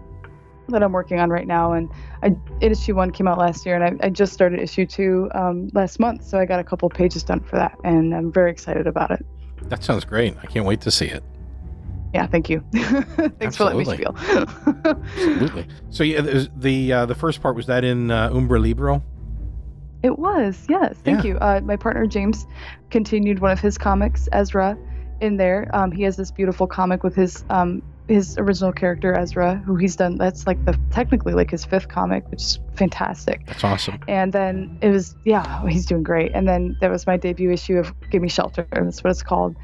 that I'm working on right now. And I, issue one came out last year, and I, I just started issue two um, last month. So I got a couple pages done for that, and I'm very excited about it.
That sounds great. I can't wait to see it.
Yeah, thank you. Thanks Absolutely. for letting me spiel.
Absolutely. So yeah, the uh, the first part was that in uh, Umbra Libro.
It was, yes. Thank yeah. you. Uh, my partner James continued one of his comics, Ezra, in there. Um, he has this beautiful comic with his um, his original character Ezra, who he's done. That's like the technically like his fifth comic, which is fantastic.
That's awesome.
And then it was yeah, he's doing great. And then there was my debut issue of Give Me Shelter. and That's what it's called.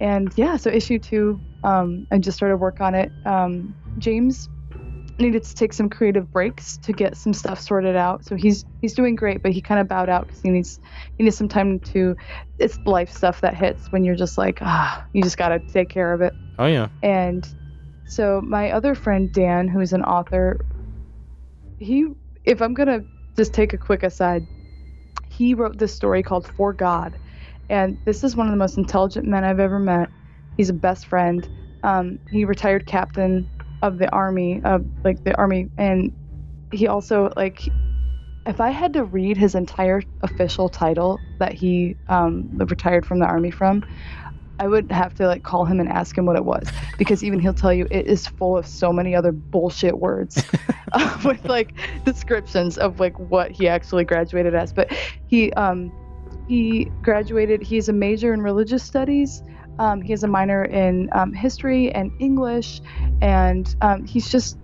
And yeah, so issue two um, I just started work on it. Um, James needed to take some creative breaks to get some stuff sorted out. So he's he's doing great, but he kind of bowed out because he needs he needs some time to. It's life stuff that hits when you're just like ah, you just gotta take care of it.
Oh yeah.
And so my other friend Dan, who's an author, he if I'm gonna just take a quick aside, he wrote this story called For God, and this is one of the most intelligent men I've ever met He's a best friend. Um, he retired captain of the army, of like the army, and he also like if I had to read his entire official title that he um, retired from the army from, I would have to like call him and ask him what it was because even he'll tell you it is full of so many other bullshit words uh, with like descriptions of like what he actually graduated as. But he um, he graduated. He's a major in religious studies. Um, he has a minor in um, history and English, and um, he's just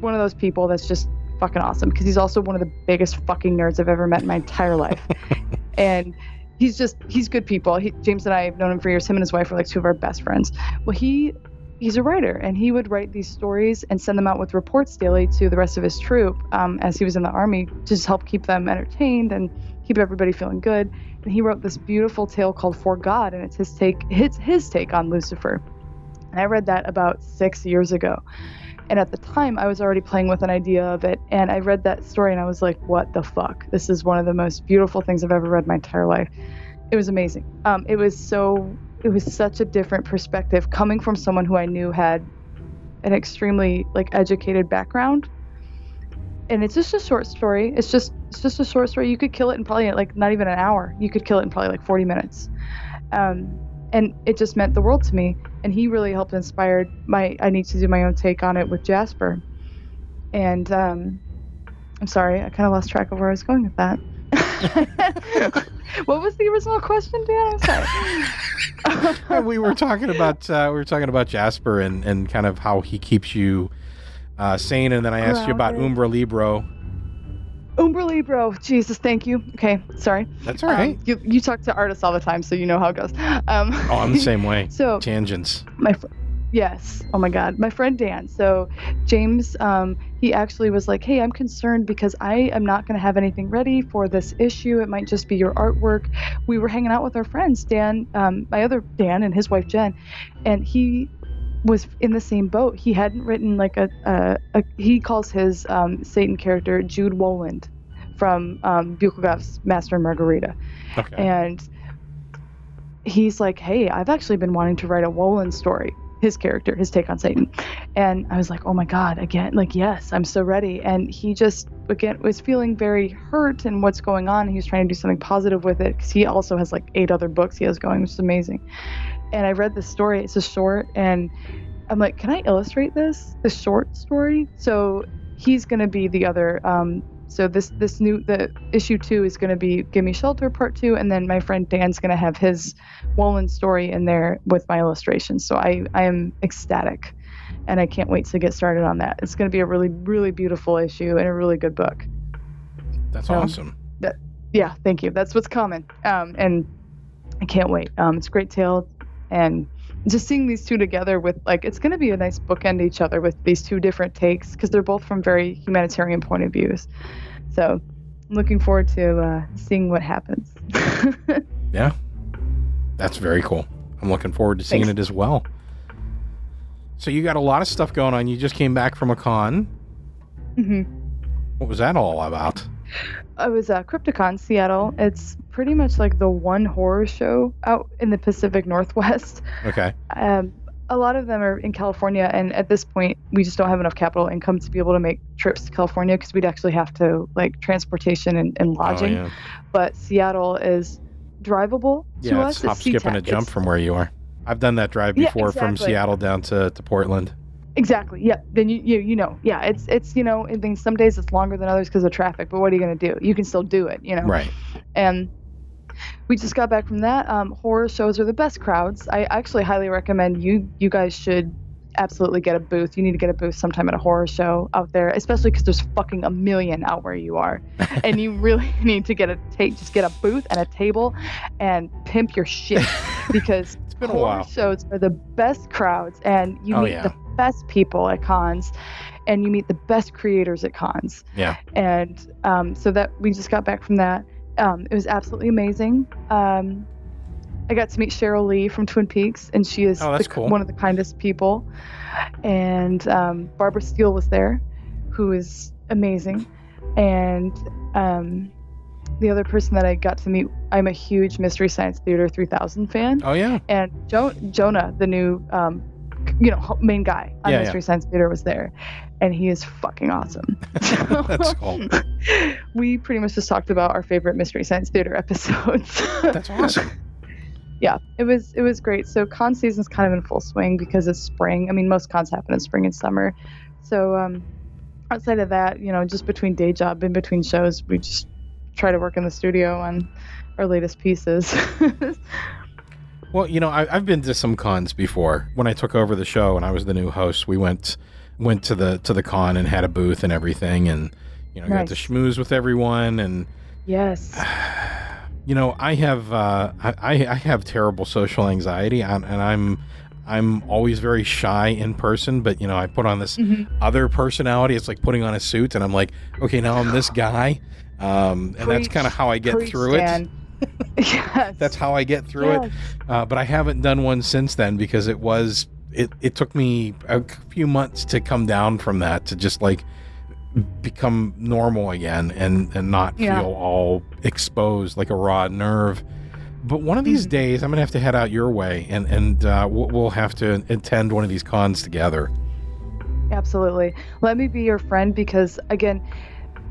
one of those people that's just fucking awesome because he's also one of the biggest fucking nerds I've ever met in my entire life. and he's just he's good people. He, James and I have known him for years. Him and his wife are like two of our best friends. Well, he he's a writer and he would write these stories and send them out with reports daily to the rest of his troop um, as he was in the army to just help keep them entertained and keep everybody feeling good and he wrote this beautiful tale called for god and it's his take it's his take on lucifer and i read that about six years ago and at the time, I was already playing with an idea of it. And I read that story and I was like, what the fuck? This is one of the most beautiful things I've ever read my entire life. It was amazing. Um, it was so, it was such a different perspective coming from someone who I knew had an extremely like educated background. And it's just a short story. It's just, it's just a short story. You could kill it in probably like not even an hour. You could kill it in probably like 40 minutes. Um, and it just meant the world to me. And he really helped inspire my i need to do my own take on it with jasper. And um, i'm sorry i kind of lost track of where i was going with that. What was the original question dan? I'm
sorry. We were talking about uh, we were talking about jasper and and kind of how he keeps you uh, sane. And then i asked you about umbra libro
Umbra Libro. Jesus, thank you. Okay, sorry.
That's all right.
Um, you, you talk to artists all the time, so you know how it goes. Um,
oh, I'm the same way.
so
tangents.
My fr- yes. Oh my God, my friend Dan. So James, um, he actually was like, "Hey, I'm concerned because I am not going to have anything ready for this issue. It might just be your artwork." We were hanging out with our friends, Dan, um, my other Dan, and his wife Jen, and he was in the same boat. He hadn't written like a, a, a he calls his um, Satan character Jude Woland from um, Master and Margarita.
Okay.
And he's like, hey, I've actually been wanting to write a Woland story, his character, his take on Satan. And I was like, oh my God, again, like, yes, I'm so ready. And he just, again, was feeling very hurt and what's going on. He was trying to do something positive with it because he also has like eight other books he has going, which is amazing and I read this story. It's a short, and I'm like, can I illustrate this? The short story. So he's going to be the other. Um, so this this new the issue two is going to be Give Me Shelter part two, and then my friend Dan's going to have his Woland story in there with my illustrations. So I I am ecstatic, and I can't wait to get started on that. It's going to be a really really beautiful issue and a really good book.
That's so, awesome.
That yeah, thank you. That's what's coming. Um, and I can't wait. Um, it's a great tale and just seeing these two together with like it's going to be a nice bookend each other with these two different takes because they're both from very humanitarian point of views. So i'm looking forward to uh, seeing what happens.
Yeah. That's very cool. I'm looking forward to seeing Thanks. it as well. So you got a lot of stuff going on. You just came back from a con.
Mm-hmm.
what was that all about?
I was at Crypticon Seattle. It's pretty much like the one horror show out in the Pacific Northwest.
Okay.
Um, a lot of them are in California, and at this point, we just don't have enough capital income to be able to make trips to California because we'd actually have to like transportation and, and oh, lodging. Oh, yeah. But Seattle is drivable
yeah,
to
us.
Yeah,
hop, skip, and a jump from where you are. I've done that drive before yeah, exactly. from Seattle down to, to Portland.
Exactly. Yeah. Then you, you you know yeah it's it's you know I mean some days it's longer than others because of traffic but what are you gonna do you can still do it you know
right
and we just got back from that um, horror shows are the best crowds I actually highly recommend you you guys should absolutely get a booth you need to get a booth sometime at a horror show out there especially because there's fucking a million out where you are and you really need to get a take just get a booth and a table and pimp your shit because
it's been
horror
a while.
shows are the best crowds and you
oh,
meet
yeah.
the best people at cons and you meet the best creators at cons.
Yeah.
And um, so that we just got back from that. Um, it was absolutely amazing. Um, I got to meet Sheryl Lee from Twin Peaks, and she is
oh,
the,
cool.
one of the kindest people. And um, Barbara Steele was there, who is amazing. And um, the other person that I got to meet, I'm a huge Mystery Science Theater 3000 fan.
Oh yeah.
And jo- Jonah, the new um, you know main guy on
yeah,
Mystery
yeah.
Science Theater was there, and he is fucking awesome.
That's cool.
we pretty much just talked about our favorite Mystery Science Theater episodes.
That's awesome.
yeah, it was it was great. So con season's kind of in full swing because it's spring. I mean, most cons happen in spring and summer. So um, outside of that, you know, just between day job and between shows, we just try to work in the studio on our latest pieces.
well, you know, I, have been to some cons before. When I took over the show and I was the new host, we went went to the to the con and had a booth and everything, and you know, nice. got to schmooze with everyone and
yes.
You know, I have uh, I, I have terrible social anxiety, and, and I'm I'm always very shy in person, but you know, I put on this mm-hmm. other personality. It's like putting on a suit, and I'm like, okay, now I'm this guy, um, and Preach. that's kind of how I get Preach, through it. yes. That's how I get through yes. it. Uh, but I haven't done one since then because it was it. It took me a few months to come down from that to just like become normal again and and not yeah. feel all exposed like a raw nerve but one of these mm-hmm. days, I'm gonna have to head out your way, and and uh, we'll have to attend one of these cons together.
Absolutely. Let me be your friend because again,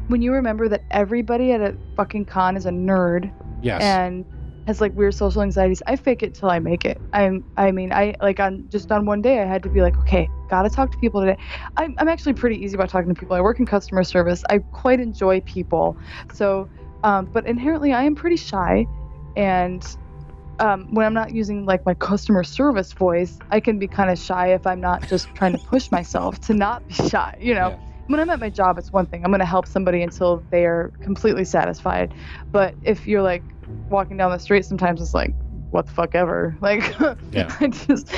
when you remember that everybody at a fucking con is a nerd,
yes,
and has like weird social anxieties, I fake it till I make it. I'm. I mean, I like on just on one day, I had to be like, okay, gotta talk to people today. I'm I'm actually pretty easy about talking to people. I work in customer service. I quite enjoy people, so. Um, but inherently, I am pretty shy and um, when I'm not using like my customer service voice, I can be kind of shy if I'm not just trying to push myself to not be shy. You know, yeah. when I'm at my job, it's one thing. I'm going to help somebody until they are completely satisfied. But if you're like walking down the street, sometimes it's like, what the fuck ever. Like, yeah. I just,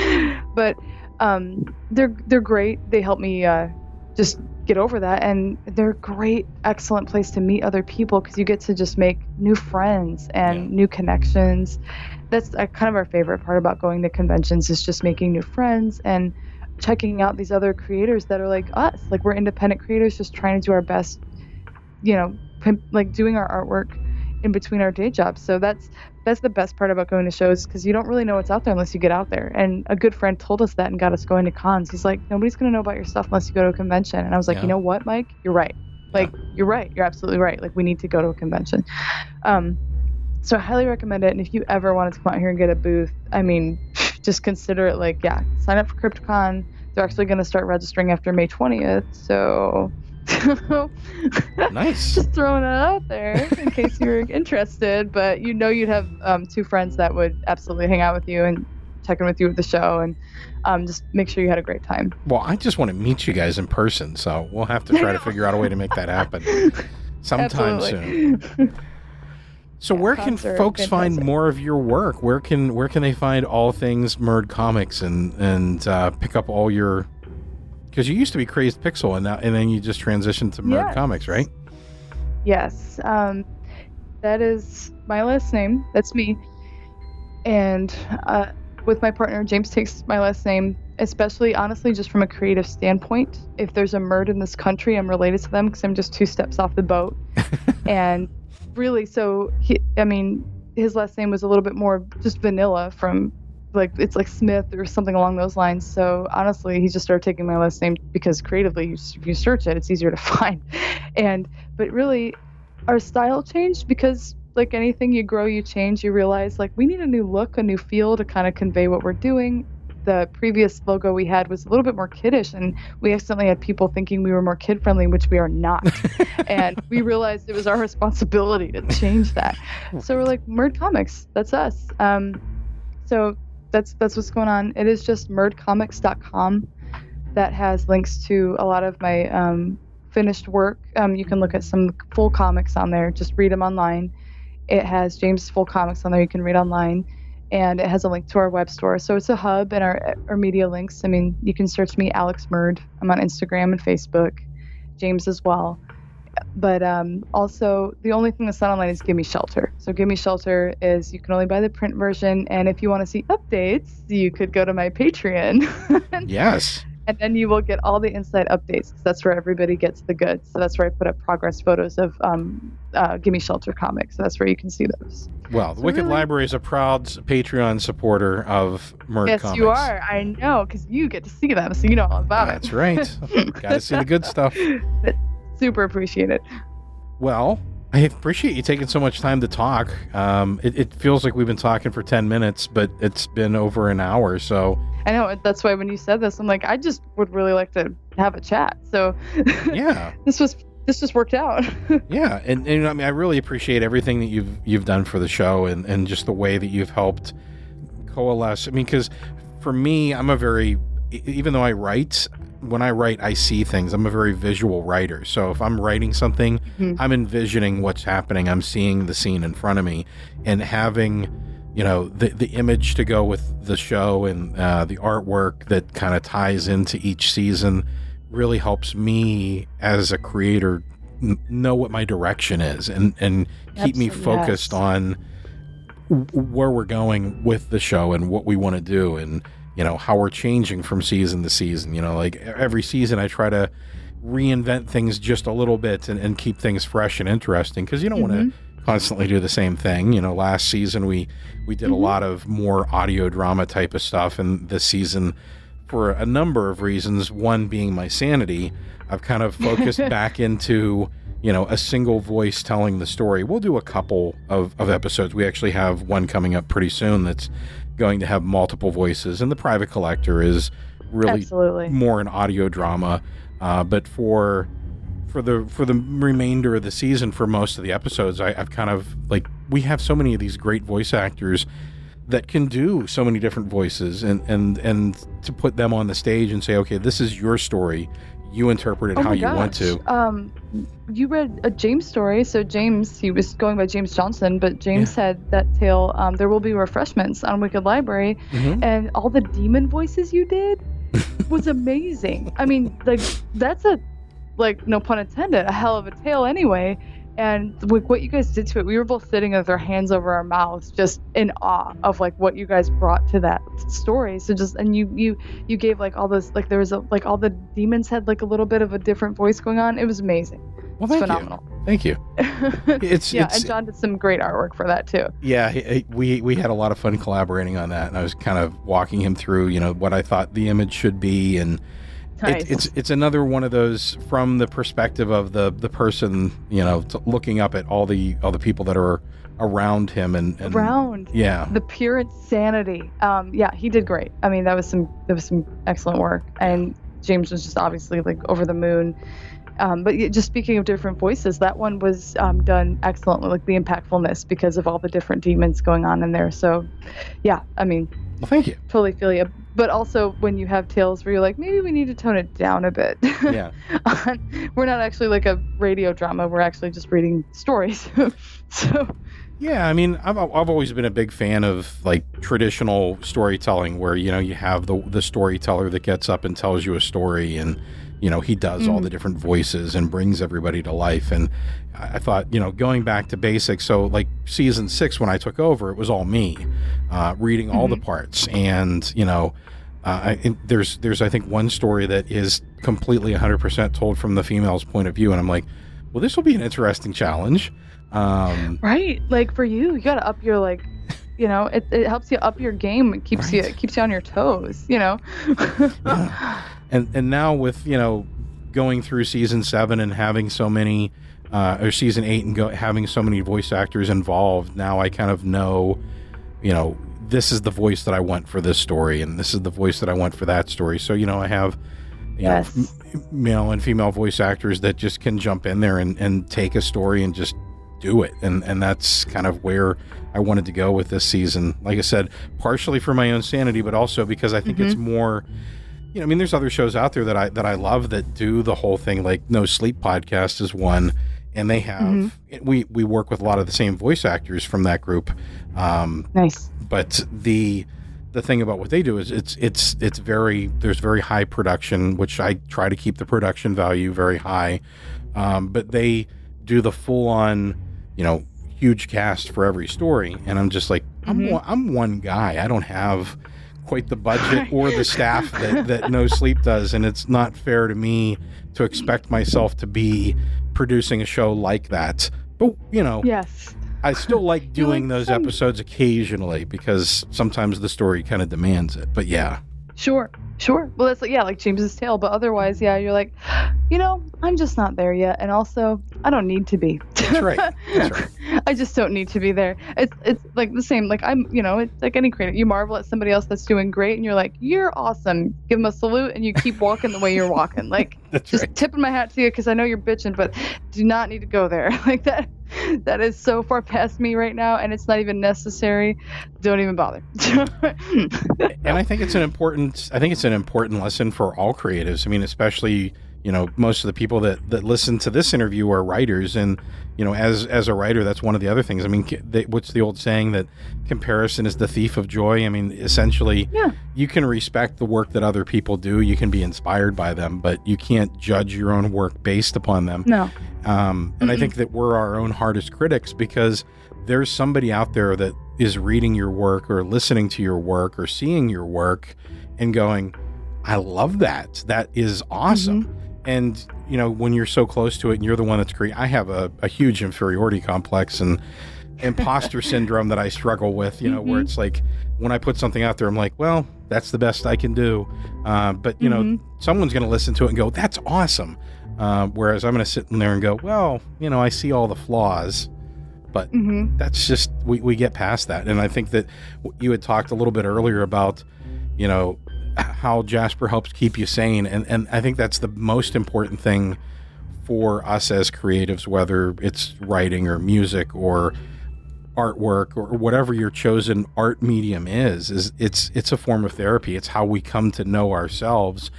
but um, they're they're great. They help me uh, just get over that and they're a great excellent place to meet other people because you get to just make new friends and yeah. new connections that's uh, kind of our favorite part about going to conventions is just making new friends and checking out these other creators that are like us like we're independent creators just trying to do our best you know like doing our artwork in between our day jobs so that's that's the best part about going to shows because you don't really know what's out there unless you get out there. And a good friend told us that and got us going to cons. He's like, nobody's going to know about your stuff unless you go to a convention. And I was like, yeah. you know what, Mike? You're right. Like, yeah. you're right. You're absolutely right. Like, we need to go to a convention. Um, so I highly recommend it. And if you ever wanted to come out here and get a booth, I mean, just consider it like, yeah, sign up for Crypticon. They're actually going to start registering after May 20th. So
nice.
Just throwing it out there in case you're interested. But you know, you'd have um, two friends that would absolutely hang out with you and check in with you at the show and um, just make sure you had a great time.
Well, I just want to meet you guys in person, so we'll have to try to figure out a way to make that happen sometime soon. So yeah, where can folks find more of your work? Where can where can they find all things Murd Comics and and uh, pick up all your because you used to be Crazed Pixel, and now and then you just transitioned to Murd yes. Comics, right?
Yes, um, that is my last name. That's me, and uh, with my partner James takes my last name, especially honestly just from a creative standpoint. If there's a Murd in this country, I'm related to them because I'm just two steps off the boat, and really, so he, I mean, his last name was a little bit more just vanilla from like it's like Smith or something along those lines. So honestly, he just started taking my last name because creatively, if you search it, it's easier to find. And but really, our style changed because like anything, you grow, you change. You realize like we need a new look, a new feel to kind of convey what we're doing. The previous logo we had was a little bit more kiddish, and we accidentally had people thinking we were more kid friendly, which we are not. and we realized it was our responsibility to change that. So we're like, Murd Comics, that's us. Um, so that's that's what's going on. It is just murdcomics.com that has links to a lot of my um, finished work. Um, you can look at some full comics on there. Just read them online. It has James full comics on there. You can read online, and it has a link to our web store. So it's a hub and our our media links. I mean, you can search me Alex Murd. I'm on Instagram and Facebook. James as well but um, also the only thing that's not online is Gimme Shelter. So Gimme Shelter is you can only buy the print version, and if you want to see updates, you could go to my Patreon.
yes.
and then you will get all the inside updates. that's where everybody gets the goods. So that's where I put up progress photos of um, uh, Gimme Shelter comics. So that's where you can see those.
Well, the
So
Wicked
really-
Library is a proud Patreon supporter of Murd
yes,
Comics.
you are. I know because you get to see them, so you know all about
That's
it.
right. Got to see the good stuff.
Super appreciate it.
Well, I appreciate you taking so much time to talk. Um, it, it feels like we've been talking for 10 minutes, but it's been over an hour. So,
I know that's why when you said this, I'm like, I just would really like to have a chat. So
yeah.
this was this just worked out.
Yeah, and, and I mean, I really appreciate everything that you've you've done for the show, and, and just the way that you've helped coalesce. I mean, because for me, I'm a very even though I write, when I write, I see things. I'm a very visual writer, so if I'm writing something,
Mhm.
I'm envisioning what's happening. I'm seeing the scene in front of me, and having you know the the image to go with the show and uh, the artwork that kind of ties into each season really helps me as a creator n- know what my direction is and and keep me focused
yes.
on w- where we're going with the show and what we want to do and you know how we're changing from season to season you know like every season i try to reinvent things just a little bit and, and keep things fresh and interesting because you don't want
Mhm.
to constantly do the same thing you know last season we we did a
Mhm.
lot of more audio drama type of stuff and this season for a number of reasons one being my sanity i've kind of focused back into you know a single voice telling the story we'll do a couple of, of episodes we actually have one coming up pretty soon that's going to have multiple voices and the private collector is really
Absolutely.
more an audio drama uh, but for for the for the remainder of the season for most of the episodes I, i've kind of like we have so many of these great voice actors that can do so many different voices and and and to put them on the stage and say okay this is your story you interpret it
Oh
how you want to.
Um, you read a James story. So James, he was going by James Johnson, but James said that tale. Um, there will be refreshments on Wicked Library,
Mhm.
and all the demon voices you did was amazing. I mean, like that's a like no pun intended, a hell of a tale anyway. And like what you guys did to it, we were both sitting with our hands over our mouths, just in awe of like what you guys brought to that story. So just and you you you gave like all those like there was a like all the demons had like a little bit of a different voice going on. It was amazing.
well
It's
thank
phenomenal.
you thank you it's
yeah,
it's
and John did some great artwork for that too.
yeah he- he- we we had a lot of fun collaborating on that and i was kind of walking him through you know what i thought the image should be and. It, it's it's another one of those from the perspective of the the person you know t- looking up at all the all the people that are around him and, and
Round.
yeah
the pure insanity. Um, yeah, he did great. I mean, that was some that was some excellent work, and James was just obviously like over the moon. Um, but just speaking of different voices, that one was um, done excellently, like the impactfulness because of all the different demons going on in there. So, yeah, I mean,
well thank you
totally feel you. But also, when you have tales where you're like, maybe we need to tone it down a bit.
yeah
we're not actually like a radio drama. We're actually just reading stories. so,
Yeah, I mean, I've I've always been a big fan of like traditional storytelling, where you know you have the the storyteller that gets up and tells you a story, and you know he does all
Mhm.
the different voices and brings everybody to life. And I thought, you know, going back to basics. So like season six, when I took over, it was all me uh, reading all the parts, and you know. Uh, I, there's there's I think one story that is completely 100% told from the female's point of view, and I'm like, well, this will be an interesting challenge. Um,
Right. Like for you, you gotta up your like you know, it, it helps you up your game. It keeps you it keeps you on your toes, you know?
Yeah. and and now with you know going through season seven and having so many uh, or season eight and go, having so many voice actors involved now i kind of know you know this is the voice that i want for this story and this is the voice that i want for that story. So you know i have you
Yes.
know, m- male and female voice actors that just can jump in there and, and take a story and just do it. And and that's kind of where I wanted to go with this season. Like I said partially for my own sanity but also because I think it's more you know I mean there's other shows out there that I that I love that do the whole thing like No Sleep podcast is one and they have we we work with a lot of the same voice actors from that group um
nice.
but the the thing about what they do is it's it's it's very there's very high production which i try to keep the production value very high um, but they do the full on you know huge cast for every story and i'm just like I'm,
Mhm.
one, I'm one guy i don't have quite the budget or the staff that, that No Sleep does, and it's not fair to me to expect myself to be producing a show like that. But you know,
Yes.
I still like doing
like
those
some-
episodes occasionally because sometimes the story kind of demands it. But yeah,
Sure. Sure. Well, that's like yeah, like James's tale. But otherwise, yeah, you're like, you know, I'm just not there yet, and also I don't need to be.
that's right. That's right.
I just don't need to be there. It's it's like the same. Like I'm, you know, it's like any creator. You marvel at somebody else that's doing great, and you're like, you're awesome. Give them a salute, and you keep walking the way you're walking. Like
That's
just
right.
tipping my hat to you because I know you're bitching, but do not need to go there. Like that. That is so far past me right now, and it's not even necessary. Don't even bother.
and I think it's an important I think it's an important lesson for all creatives. I mean, especially you know most of the people that that listen to this interview are writers, and you know as as a writer, that's one of the other things. I mean, they, what's the old saying that comparison is the thief of joy? I mean, essentially,
Yeah.
you can respect the work that other people do, you can be inspired by them, but you can't judge your own work based upon them.
no.
Um, and I think that we're our own hardest critics because there's somebody out there that is reading your work or listening to your work or seeing your work and going, I love that. That is awesome. And, you know, when you're so close to it and you're the one that's creating, I have a, a huge inferiority complex and imposter syndrome that I struggle with, you know, where it's like when I put something out there, I'm like, well, that's the best I can do. Uh, but, you know, someone's going to listen to it and go, that's awesome. Uh, whereas I'm going to sit in there and go, well, you know, I see all the flaws, but
hmm
that's just we, we get past that. And I think that you had talked a little bit earlier about, you know, how Jasper helps keep you sane, and and I think that's the most important thing for us as creatives, whether it's writing or music or artwork or whatever your chosen art medium is is it's it's a form of therapy. It's how we come to know ourselves.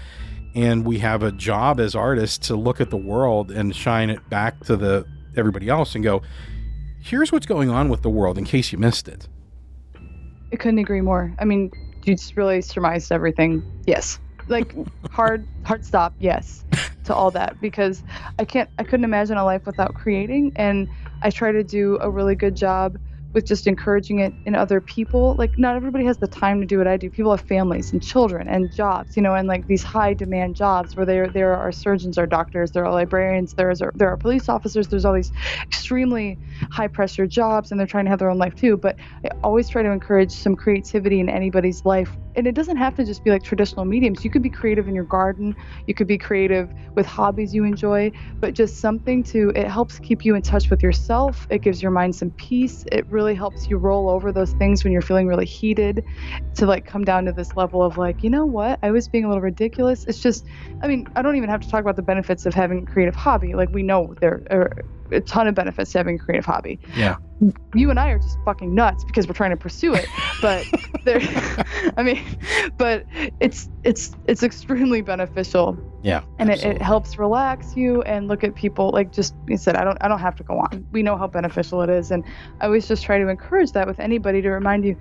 And we have a job as artists to look at the world and shine it back to the everybody else and go here's what's going on with the world in case you missed it.
I couldn't agree more. I mean, you just really surmised everything. Yes. Like hard hard stop, yes, to all that because I can't I couldn't imagine a life without creating and I try to do a really good job with just encouraging it in other people. Like not everybody has the time to do what I do. People have families and children and jobs, you know, and like these high demand jobs where there there are surgeons, are doctors, there are librarians, there's there are police officers, there's all these extremely high pressure jobs and they're trying to have their own life too. But I always try to encourage some creativity in anybody's life. And it doesn't have to just be like traditional mediums. You could be creative in your garden, you could be creative with hobbies you enjoy, but just something to it helps keep you in touch with yourself. It gives your mind some peace. It really helps you roll over those things when you're feeling really heated to like come down to this level of like, you know what? I was being a little ridiculous. It's just I mean, I don't even have to talk about the benefits of having a creative hobby. Like we know there are a ton of benefits to having a creative hobby
yeah
you and I are just fucking nuts because we're trying to pursue it. But there, I mean, but it's it's it's extremely beneficial,
yeah
and it, it helps relax you and look at people like just you said. I don't I don't have to go on. We know how beneficial it is, and I always just try to encourage that with anybody to remind you,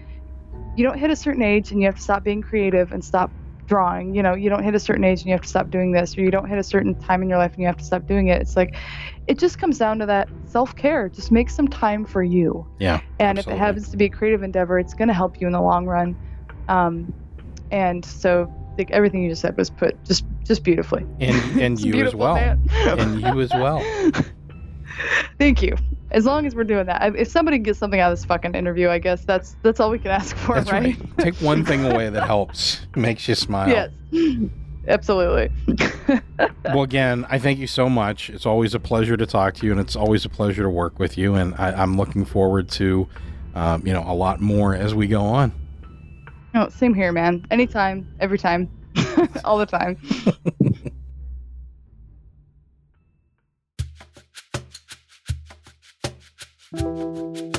you don't hit a certain age and you have to stop being creative and stop drawing you know you don't hit a certain age and you have to stop doing this or you don't hit a certain time in your life and you have to stop doing it. It's like it just comes down to that self-care. Just make some time for you.
Yeah
and if it happens to be a creative endeavor it's going to help you in the long run. Um, and so like everything you just said was put just just beautifully.
And and you as well. and you as well.
Thank you as long as we're doing that. If somebody gets something out of this fucking interview i guess that's that's all we can ask for
that's
right,
right? Take one thing away that helps makes you smile.
Yes. Absolutely.
Well, again, I thank you so much. It's always a pleasure to talk to you, and it's always a pleasure to work with you. And I, I'm looking forward to, um, you know, a lot more as we go on.
no, same here man. Anytime every time all the time Música